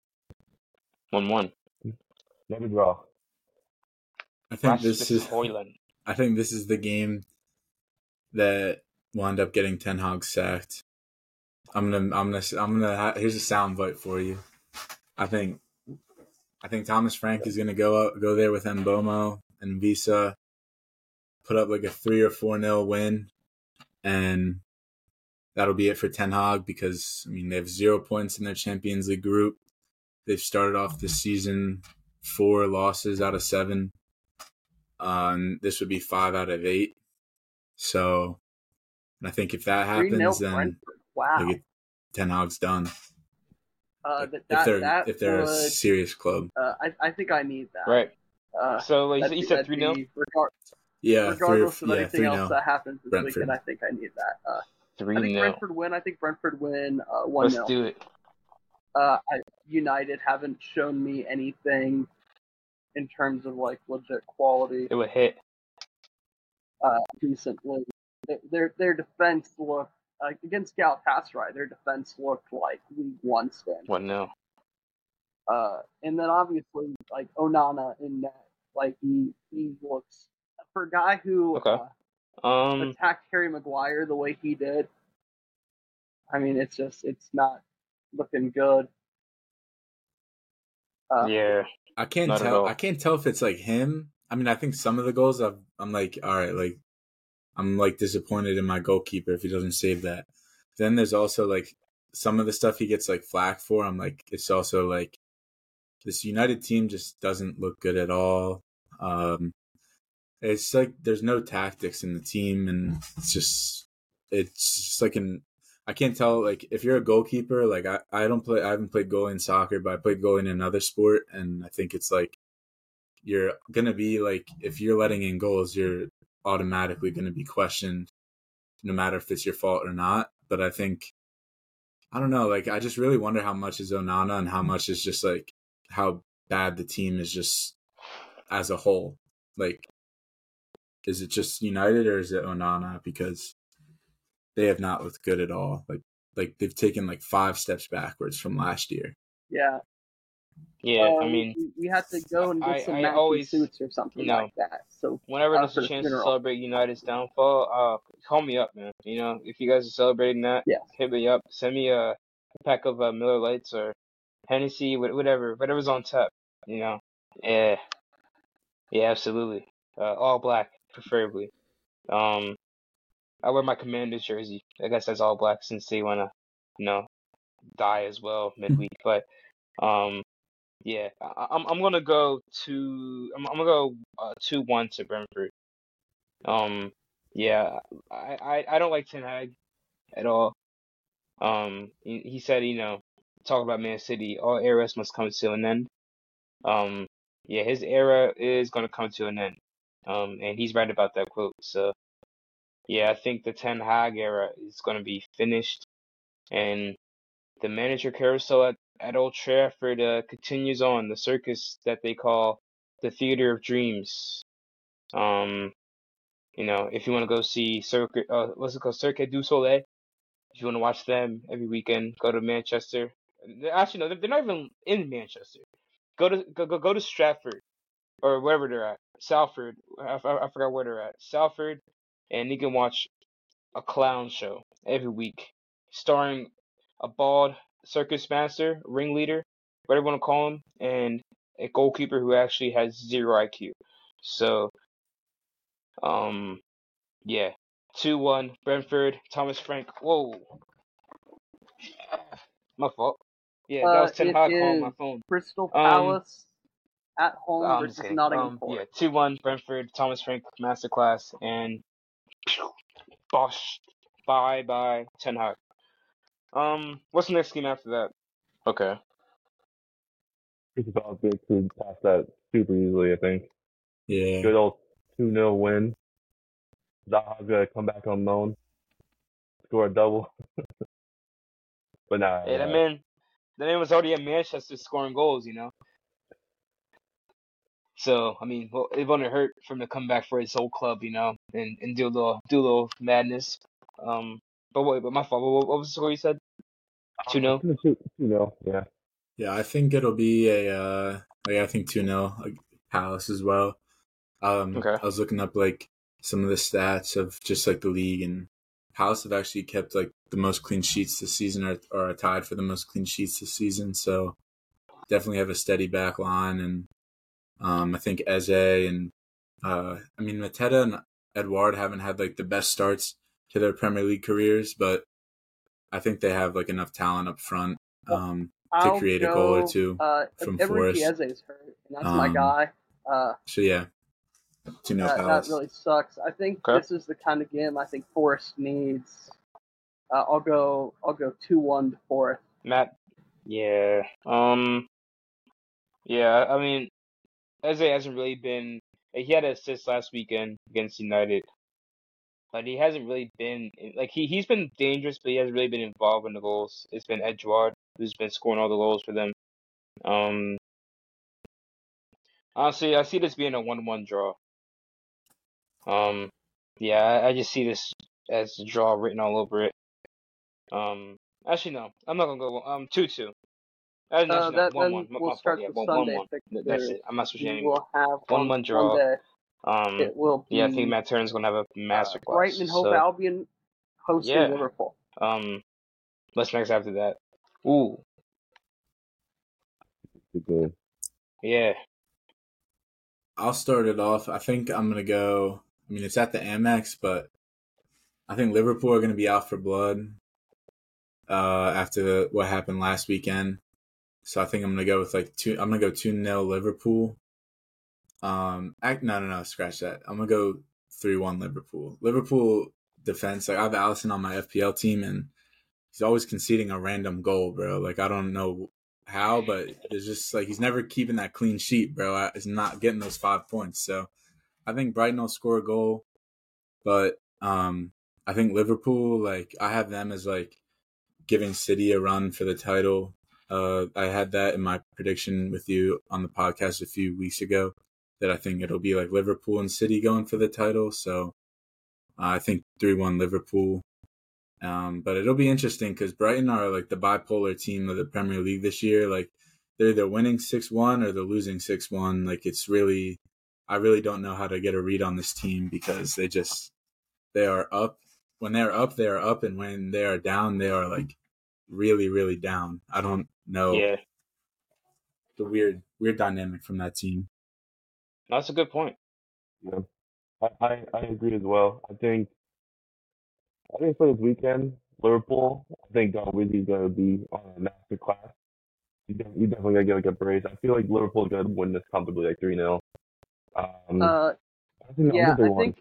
S1: One one.
S2: Never draw.
S4: I think this is.
S1: Højlund.
S4: I think this is the game that will end up getting Ten Hag sacked. I'm gonna, I'm gonna, I'm gonna. Here's a sound bite for you. I think I think Thomas Frank is going to go up, go there with Mbeumo and Wissa, put up like a three or four nil win, and that'll be it for Ten Hag because I mean they have zero points in their Champions League group. They've started off this season four losses out of seven. Um, this would be five out of eight. So, I think if that happens, then
S3: Brentford. Wow.
S4: like, Ten Hag's done.
S3: Uh, that,
S4: if
S3: that,
S4: they're
S3: that
S4: if they're a serious club,
S3: uh, I, I think I need that.
S1: Right.
S3: Uh,
S1: So like, you said
S3: that'd
S1: three 0
S3: be-
S4: yeah,
S3: regardless
S4: three,
S3: of
S4: yeah,
S3: anything
S4: three
S3: else that happens this
S4: Brentford.
S3: weekend, I think I need that.
S1: Three
S3: I think Brentford win. I think Brentford win uh, one
S1: Let's
S3: 0
S1: do it.
S3: Uh, I, United haven't shown me anything in terms of like legit quality
S1: It would hit.
S3: uh, recently. Their- Their their defense looked like against Galatasaray. Their defense looked like League One standard.
S1: One 0
S3: Uh, and then obviously like Onana in net, like he he looks for a guy who
S1: Okay.
S3: uh,
S1: Um.
S3: attacked Harry Maguire the way he did. I mean, it's just it's not looking good. Uh,
S1: Yeah.
S4: I can't
S1: Not
S4: tell. I can't tell if it's like him. I mean, I think some of the goals I've, I'm like, all right, like I'm like disappointed in my goalkeeper if he doesn't save that. Then there's also like some of the stuff he gets like flack for. I'm like, it's also like this United team just doesn't look good at all. Um, it's like there's no tactics in the team, and it's just it's just like an I can't tell like if you're a goalkeeper, like I, I don't play I haven't played goalie in soccer, but I played goalie in another sport and I think it's like you're gonna be like if you're letting in goals, you're automatically gonna be questioned no matter if it's your fault or not. But I think I don't know, like I just really wonder how much is Onana and how much is just like how bad the team is just as a whole. Like is it just United or is it Onana? Because they have not looked good at all. Like like they've taken like five steps backwards from last year.
S3: yeah.
S1: Yeah.
S3: Uh,
S1: I mean,
S3: we, have to go and get
S1: I-
S3: some
S1: I
S3: matching
S1: always-
S3: suits or something
S1: you know,
S3: like that. So
S1: whenever
S3: uh,
S1: there's a
S3: the
S1: chance to celebrate United's downfall, uh, call me up, man. You know, if you guys are celebrating that,
S3: Yes.
S1: hit me up. Send me a, a pack of uh, Miller Lites or Hennessy, whatever, whatever's on tap. You know, yeah, yeah, absolutely. Uh, all black, preferably. Um, I wear my Commanders jersey. I guess that's all black since they wanna, you know, die as well midweek. but, um, yeah, I, I'm I'm gonna go to I'm, I'm gonna go uh, two one to Brentford. Um, yeah, I, I I don't like Ten Hag at all. Um, he, he said, you know, talk about Man City, all eras must come to an end. Um, yeah, his era is gonna come to an end. Um, and he's right about that quote. So, yeah, I think the Ten Hag era is gonna be finished, and the manager carousel at, at Old Trafford uh, continues on the circus that they call the Theater of Dreams. Um, you know, if you want to go see Cirque, uh, what's it called, Cirque du Soleil, if you want to watch them every weekend, go to Manchester. Actually, no, they're they're not even in Manchester. Go to go go, go to Stratford or wherever they're at, Salford. I, I, I forgot where they're at, Salford, and you can watch a clown show every week, starring a bald circus master, ringleader, whatever you want to call him, and a goalkeeper who actually has zero IQ. So, um, yeah, two one Brentford. Thomas Frank. Whoa, my fault. Yeah, that
S3: Uh,
S1: was Ten Hag calling my phone.
S3: Crystal
S1: Um,
S3: Palace at home
S1: Oh, I'm
S3: versus
S1: kidding.
S3: Nottingham
S1: Um,
S3: Forest.
S1: yeah, two one Brentford. Thomas Frank masterclass and bosh. Bye bye Ten Hag. Um, what's the next game after that? Okay.
S2: Crystal Palace gonna pass that super easily, I think.
S4: Yeah.
S2: Good old 2 0 win. Zaha's gonna come back on loan, score a double. but nah,
S1: Hey, that
S2: yeah.
S1: man, that man was already in Manchester scoring goals, you know. So I mean, well, it wouldn't hurt for him to come back for his whole club, you know, and, and do a little do a little madness. Um, but wait, but my fault. What, what was the score you said? Two 0
S2: Two, two, two nil, yeah.
S4: Yeah, I think it'll be a uh like I think 2 0 like Palace as well. Um
S1: Okay.
S4: I was looking up like some of the stats of just like the league and Palace have actually kept like the most clean sheets this season or, or are tied for the most clean sheets this season. So definitely have a steady back line, and um, I think Eze and uh, I mean Mateta and Edouard haven't had like the best starts to their Premier League careers, but I think they have like enough talent up front um, to
S3: I'll
S4: create a goal or two.
S3: Uh,
S4: from
S3: Enrique
S4: Forest.
S3: Eze is hurt, and that's my
S4: Um,
S3: guy. Uh,
S4: So yeah, two 0
S3: that, that really sucks. I think
S1: Okay.
S3: this is the kind of game I think Forest needs. Uh, I'll go. I'll go two one to Forest.
S1: Matt. Yeah. Um. Yeah. I mean, Eze hasn't really been. He had an assist last weekend against United, but he hasn't really been like he he's been dangerous, but he hasn't really been involved in the goals. It's been Edouard who's been scoring all the goals for them. Um. Honestly, I see this being a one-one draw. Um. Yeah, I, I just see this as a draw written all over it. Um. Actually, no, I'm not gonna go. Um, two-two. Uh, no,
S3: Uh,
S1: actually, no,
S3: that,
S1: one
S3: then
S1: one.
S3: We'll
S1: my
S3: start
S1: fault. Yeah,
S3: the
S1: one one
S3: Sunday
S1: one.
S3: fixtures.
S1: That's it. I'm not switching
S3: We'll have
S1: One
S3: on
S1: one draw.
S3: Sunday.
S1: Um,
S3: It will be
S1: yeah, I think Matt Turner's gonna have a
S3: uh,
S1: master class.
S3: Brighton and Hove
S1: So,
S3: Albion hosting
S1: Yeah.
S3: Liverpool.
S1: um, what's next after that? Ooh,
S2: Good
S1: yeah.
S4: I'll start it off. I think I'm gonna go. I mean, it's at the Amex, but I think Liverpool are gonna be out for blood uh, after the, what happened last weekend. So I think I'm gonna go with like two. I'm gonna go two 0 Liverpool. Um, act, no, no, no, scratch that. I'm gonna go three one Liverpool. Liverpool defense. Like I have Alisson on my FPL team, and he's always conceding a random goal, bro. Like I don't know how, but it's just like he's never keeping that clean sheet, bro. He's not getting those five points. So I think Brighton will score a goal, but um, I think Liverpool, like I have them as like giving City a run for the title. Uh, I had that in my prediction with you on the podcast a few weeks ago that I think it'll be like Liverpool and City going for the title. So uh, I think three one Liverpool. Um, but it'll be interesting because Brighton are like the bipolar team of the Premier League this year. Like they're either winning six one or they're losing six one. Like it's really, I really don't know how to get a read on this team because they just they are up. When they are up, they are up, and when they are down, they are like really, really down. I don't know
S1: Yeah,
S4: the weird, weird dynamic from that team.
S1: that's a good point.
S2: Yeah, I, I, I agree as well. I think I think for this weekend, Liverpool, I think Dalglish is going to be on a master class. You, def- you definitely got to get like a brace. I feel like Liverpool is going to win this comfortably, like three 0 Um,
S3: Uh,
S2: I think
S3: yeah, I
S2: one.
S3: think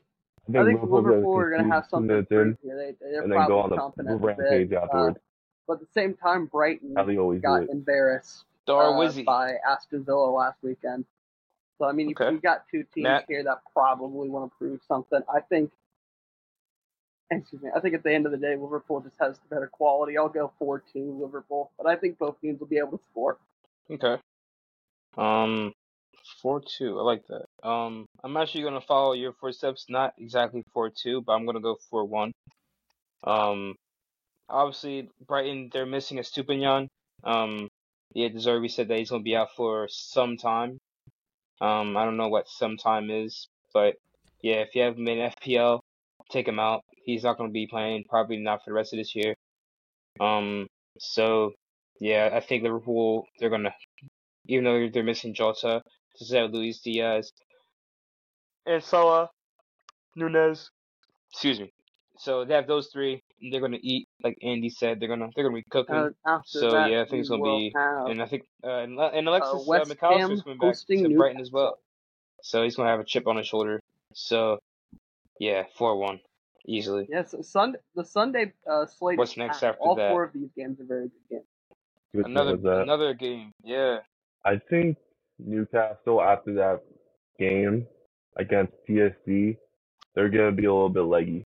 S2: I
S3: I think
S2: Liverpool's gonna
S3: Liverpool are going to have
S2: two
S3: something
S2: minutes
S3: to
S2: in.
S3: They, they're
S2: and then go on the
S3: chomping at the
S2: rampage
S3: bit. Uh,
S2: afterwards.
S3: But at the same time, Brighton
S2: How they always
S3: got embarrassed uh, by Aston Villa last weekend. So I mean, if
S1: Okay.
S3: you got two teams
S1: Matt?
S3: here that probably want to prove something, I think. Excuse me. I think at the end of the day, Liverpool just has the better quality. I'll go four-two Liverpool, but I think both teams will be able to score.
S1: Okay. Um, four two. I like that. Um, I'm actually gonna follow your footsteps. Not exactly four two, but I'm gonna go four one. Um, obviously Brighton they're missing Estupiñán. Um, yeah, De Zerbi said that he's gonna be out for some time. Um, I don't know what some time is, but yeah, if you have him in FPL, take him out. He's not gonna be playing probably not for the rest of this year. Um, so yeah, I think Liverpool they're gonna even though they're missing Jota, to have Luis Diaz and Salah, Nunez. Excuse me. So they have those three. And They're gonna eat, like Andy said. They're gonna they're gonna be cooking.
S3: Uh,
S1: So,
S3: that,
S1: yeah, I think it's gonna be- and I think uh, and, Le- and Alexis uh,
S3: West
S1: Mac Allister's
S3: Ham
S1: coming back
S3: hosting
S1: to Brighton as well. So he's gonna have a chip on his shoulder. So yeah, four one easily.
S3: Yes, Sunday. The Sunday uh, slate.
S1: What's next
S3: packed.
S1: after
S3: All
S1: that?
S3: four of these games are very good games.
S2: Which
S1: Another another game. Yeah.
S2: I think Newcastle after that game against PSG, they're gonna be a little bit leggy.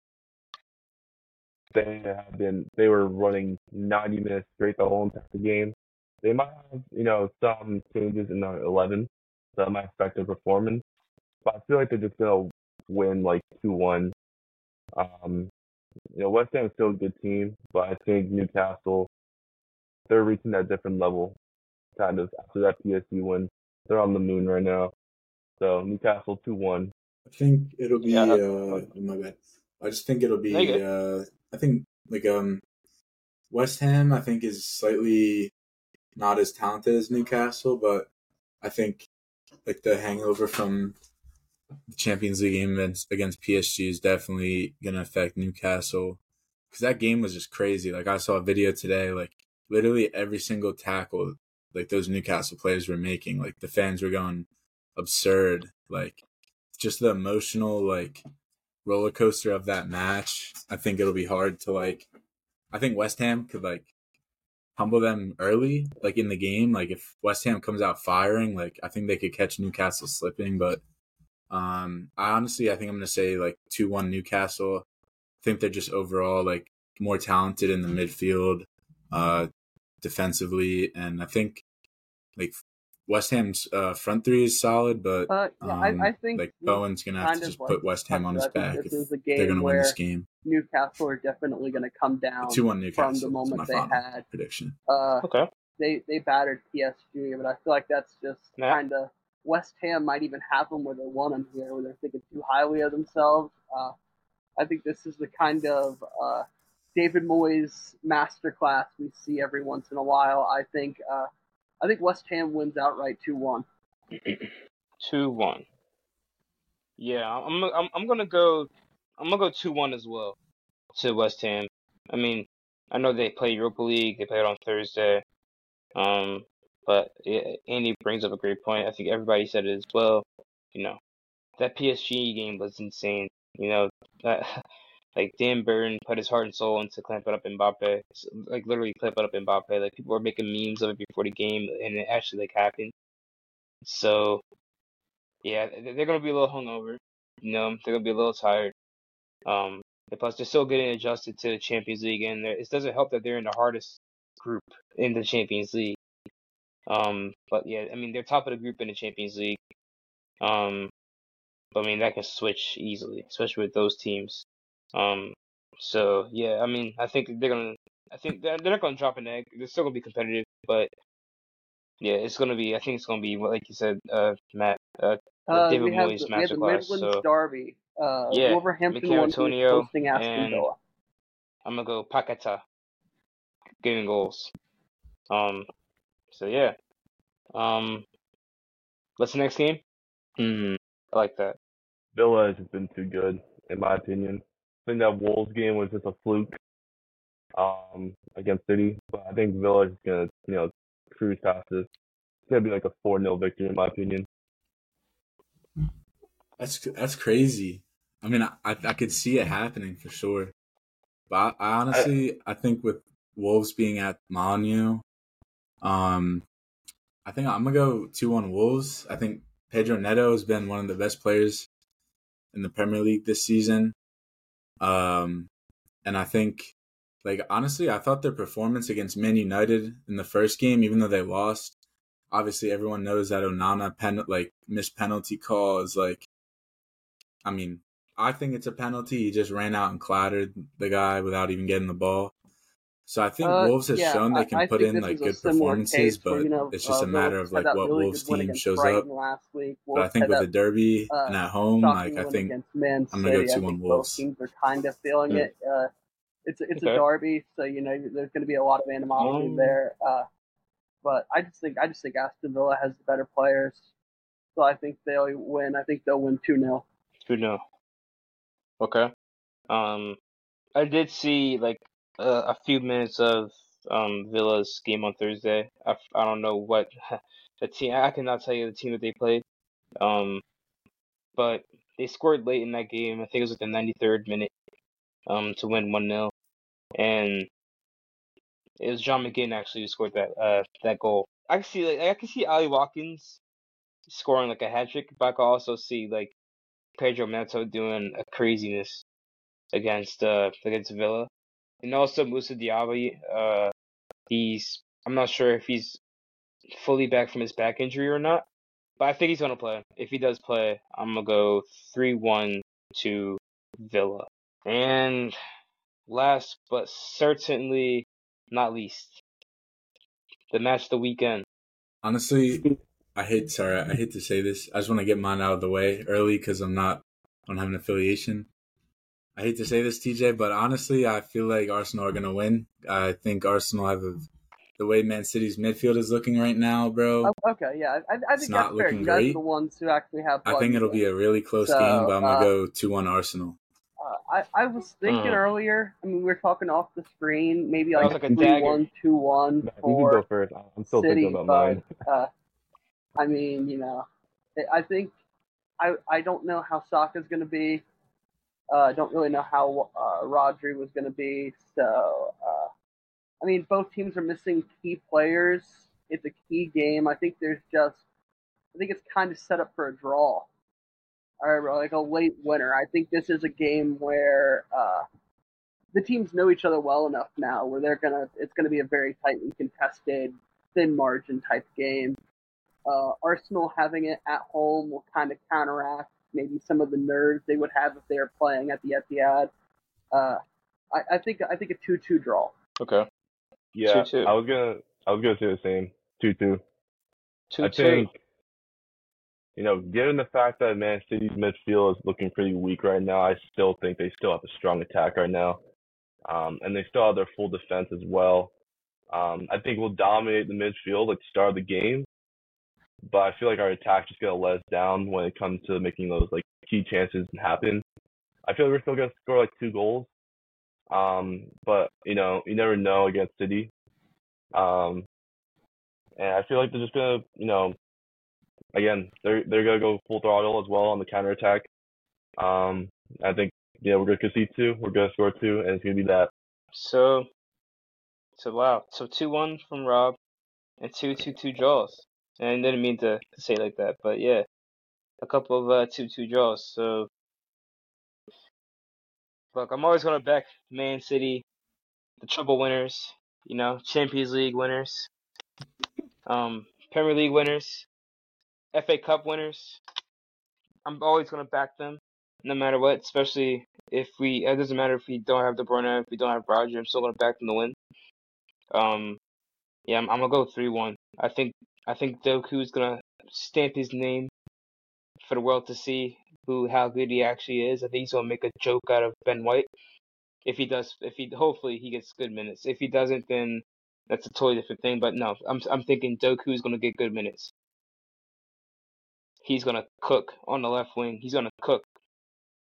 S2: They have been they were running 90 minutes straight the whole entire game. They might have you know some changes in the 11 that might affect their performance, but I feel like they're just gonna win like 2-1. Um, you know West Ham is still a good team, but I think Newcastle they're reaching that different level kind of after that PSG win. They're on the moon right now. So Newcastle two one.
S4: I think it'll be.
S1: Yeah.
S4: Uh, my bad. I just think it'll be. Uh, I think like um, West Ham. I think is slightly not as talented as Newcastle, but I think like the hangover from the Champions League game against, against PSG is definitely going to affect Newcastle because that game was just crazy. Like I saw a video today, like literally every single tackle like those Newcastle players were making, like the fans were going absurd. Like just the emotional like roller coaster of that match. I think it'll be hard to like. I think West Ham could like humble them early, like in the game. Like if West Ham comes out firing, like I think they could catch Newcastle slipping. But um I honestly I think I'm gonna say like two one Newcastle. I think they're just overall like more talented in the midfield, uh defensively, and I think like West Ham's uh, front three is solid, but
S3: Uh, yeah,
S4: um,
S3: I, I think
S4: like Bowen's gonna have to just put West Ham on his back
S3: this
S4: if
S3: is a
S4: they're gonna win this game.
S3: Newcastle are definitely going to come down
S4: Two one Newcastle from
S3: the
S4: is my
S3: moment they
S4: final
S3: had.
S4: prediction.
S3: Uh,
S1: Okay.
S3: they they battered PSG, but I feel like that's just
S1: Yeah.
S3: kind of West Ham might even have them where they want them here, where they're thinking too highly of themselves. Uh, I think this is the kind of uh, David Moyes masterclass we see every once in a while. I think uh, I think West Ham wins outright two one.
S1: Two one. Yeah, I'm I'm I'm gonna go. I'm gonna go two one as well to West Ham. I mean, I know they play Europa League. They play it on Thursday. Um, but yeah, Andy brings up a great point. I think everybody said it as well. You know, that PSG game was insane. You know, that, like Dan Burn put his heart and soul into clamping up Mbappe. Like literally clamping up Mbappe. Like people were making memes of it before the game, and it actually like happened. So yeah, they're gonna be a little hungover. You know, they're gonna be a little tired. Um, plus they're still getting adjusted to the Champions League, and it doesn't help that they're in the hardest group in the Champions League. Um, but yeah, I mean they're top of the group in the Champions League. Um, but I mean that can switch easily, especially with those teams. Um, so yeah, I mean I think they're gonna, I think they're, they're not gonna drop an egg. They're still gonna be competitive, but yeah, it's gonna be. I think it's gonna be like you said, uh, Matt. Uh,
S3: Uh,
S1: David
S3: we have
S1: Moyes
S3: the, we have the
S1: masterclass,
S3: Midlands
S1: so-
S3: Derby. Uh,
S1: Yeah,
S3: Wolverhampton Michail
S1: Antonio
S3: hosting Aston
S1: and-
S3: Villa.
S1: I'm gonna go Paquetá, getting goals. Um, so yeah. Um, what's the next game? Hmm, I like that.
S2: Villa has been too good, in my opinion. I think that Wolves game was just a fluke um, against City, but I think Villa is gonna, you know, cruise past this. It's gonna be like a four 0 victory, in my opinion.
S4: That's that's crazy. I mean, I I could see it happening for sure, but I, I honestly I think with Wolves being at Molyneux, um, I think I'm gonna go two one Wolves. I think Pedro Neto has been one of the best players in the Premier League this season, um, and I think like honestly, I thought their performance against Man United in the first game, even though they lost, obviously everyone knows that Onana pen like missed penalty call is like I mean, I think it's a penalty. He just ran out and clattered the guy without even getting the ball. So I think
S3: Uh,
S4: Wolves has
S3: yeah,
S4: shown they can
S3: I
S4: put
S3: think
S4: in like good performances,
S3: case
S4: but
S3: where, you know,
S4: it's just
S3: uh,
S4: a matter of like what
S3: really
S4: Wolves
S3: good
S4: team shows
S3: Brighton
S4: up.
S3: Last week.
S4: But I think with the derby
S3: uh,
S4: and at home, like I think
S3: Man
S4: I'm gonna go
S3: City.
S4: 2-1
S3: think both
S4: Wolves.
S3: teams are kind of feeling
S4: Yeah.
S3: it. Uh, it's a, it's
S1: Okay.
S3: a derby, so you know there's going to be a lot of animosity
S1: Um,
S3: there. Uh, but I just think I just think Aston Villa has the better players, so I think they'll win. I think they'll win two 0
S1: Good know. Okay. Um, I did see like uh, a few minutes of um Villa's game on Thursday. I don't know what the team. I cannot tell you the team that they played. Um, but they scored late in that game. I think it was like the 93rd minute. Um, to win one 0 and it was John McGinn actually who scored that uh that goal. I can see like I can see Ollie Watkins scoring like a hat trick, but I can also see like Pedro Neto doing a craziness against uh against Villa, and also Moussa Diaby. Uh, he's I'm not sure if he's fully back from his back injury or not, but I think he's gonna play. If he does play, I'm gonna go three one to Villa. And last but certainly not least, the match the weekend.
S4: honestly, I hate sorry, I hate to say this. I just want to get mine out of the way early because I'm not I don't have an affiliation. I hate to say this, TJ, but honestly, I feel like Arsenal are gonna win. I think Arsenal have a, the way Man City's midfield is looking right now, bro.
S3: Oh, okay, yeah, I, I
S4: It's
S3: think
S4: not
S3: that's fair.
S4: looking
S3: You guys
S4: great.
S3: are the ones who actually have.
S4: I think it'll be a really close
S3: So,
S4: game, but I'm gonna
S3: uh,
S4: go two one Arsenal.
S3: Uh, I, I was thinking
S1: Mm.
S3: earlier. I mean, we were talking off the screen, maybe
S1: That
S3: like,
S1: was like a
S3: three
S1: dagger.
S3: one, two one
S2: You can go first. I'm still
S3: City,
S2: thinking about
S3: but
S2: mine.
S3: uh, I mean, you know, I- I think I I don't know how Saka's going to be. Uh, don't really know how uh, Rodri was going to be. So, uh, I mean, both teams are missing key players. It's a key game. I think there's just, I think it's kind of set up for a draw, or like a late winner. I think this is a game where uh, the teams know each other well enough now, where they're gonna, it's gonna be a very tightly contested, thin margin type game. Uh, Arsenal having it at home will kind of counteract maybe some of the nerves they would have if they were playing at the Etihad. Uh, I, I think I think a two-two draw.
S1: Okay.
S2: Yeah,
S1: 2-2.
S2: I was gonna I was gonna say the same. Two two.
S1: Two
S2: I
S1: two.
S2: think you know, given the fact that Man City's midfield is looking pretty weak right now, I still think they still have a strong attack right now. Um, and they still have their full defense as well. Um, I think we'll dominate the midfield at the start of the game, but I feel like our attack just gonna let us down when it comes to making those like key chances happen. I feel like we're still gonna score like two goals. Um, but you know, you never know against City. Um, and I feel like they're just gonna, you know, again, they're they're gonna go full throttle as well on the counter attack. Um, I think yeah, we're gonna concede two, we're gonna score two, and it's gonna be that.
S1: So, so wow. So two one from Rob, and two two two draws. And I didn't mean to, say like that, but yeah, a couple of uh, two two draws. So, look, I'm always gonna back Man City, the triple winners. You know, Champions League winners, um, Premier League winners, FA Cup winners. I'm always gonna back them, no matter what. Especially if we, it doesn't matter if we don't have De Bruyne, if we don't have Rodri. I'm still gonna back them to win. Um, yeah, I'm, I'm gonna go three one. I think I think Doku's gonna stamp his name for the world to see who how good he actually is. I think he's gonna make a joke out of Ben White. If he does, if he hopefully he gets good minutes. If he doesn't, then that's a totally different thing. But no, I'm I'm thinking Doku's gonna get good minutes. He's gonna cook on the left wing. He's gonna cook.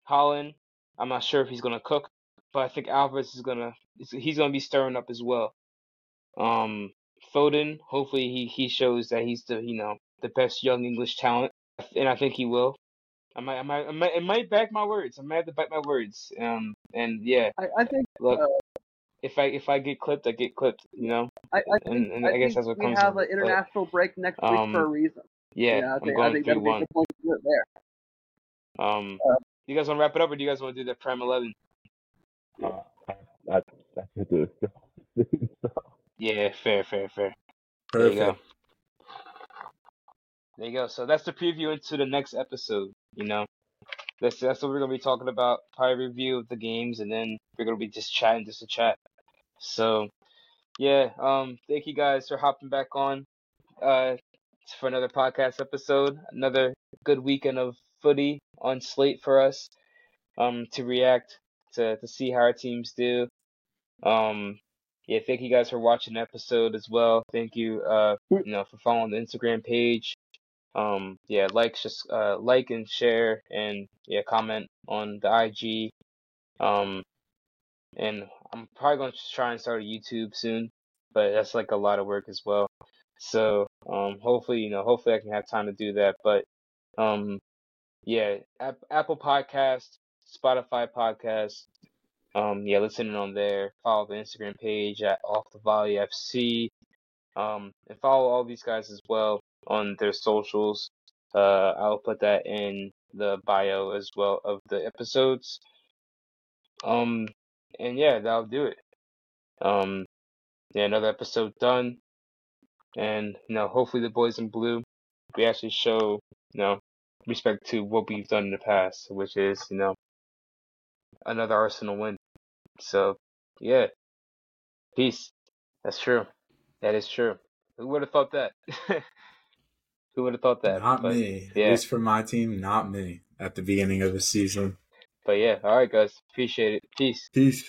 S1: Haaland, I'm not sure if he's gonna cook, but I think Alvarez is gonna he's gonna be stirring up as well. Um, Foden, hopefully he he shows that he's the you know the best young English talent, and I think he will. I might I might I might, I might back my words. I might have to bite my words. Um, and yeah,
S3: I, I think
S1: look,
S3: Uh,
S1: if I if I get clipped, I get clipped. You know,
S3: I, I think,
S1: and, and I,
S3: I
S1: guess
S3: think
S1: that's what
S3: we
S1: comes.
S3: have
S1: with
S3: an
S1: it, but,
S3: international break next week
S1: um,
S3: for a reason.
S1: yeah,
S3: I
S1: I'm
S3: think I
S1: going
S3: think
S1: three
S3: that'd be a
S1: one.
S3: point to do it there.
S1: Um,
S3: Uh,
S1: you guys want to wrap it up, or do you guys want to do the prime eleven?
S2: Uh, that's that's it.
S1: Yeah, fair, fair, fair. There you go. There you go. So that's the preview into the next episode. You know, that's that's what we're gonna be talking about. Probably review of the games, and then we're gonna be just chatting, just a chat. So, yeah. Um, thank you guys for hopping back on. Uh, for another podcast episode. Another good weekend of footy on slate for us. Um, to react to to see how our teams do. Um, yeah, thank you guys for watching the episode as well. Thank you, uh, you know, for following the Instagram page. Um, yeah, like, just uh, like and share, and yeah, comment on the IG. Um, and I'm probably gonna try and start a YouTube soon, but that's like a lot of work as well. So, um, hopefully, you know, hopefully I can have time to do that. But, um, yeah, App- Apple Podcast, Spotify Podcast. Um, yeah, listen in on there. Follow the Instagram page at Off the Volley FC. Um, and follow all these guys as well on their socials. Uh, I'll put that in the bio as well of the episodes. Um, and yeah, that'll do it. Um, yeah, another episode done. And, you know, hopefully the boys in blue, we actually show, you know, respect to what we've done in the past, which is, you know, another Arsenal win. So, yeah. Peace. That's true. That is true. Who would have thought that? Who would have thought that?
S4: Not
S1: But,
S4: me.
S1: yeah.
S4: At least for my team, not me. At the beginning of the season.
S1: But yeah, all right, guys. Appreciate it. Peace.
S4: Peace.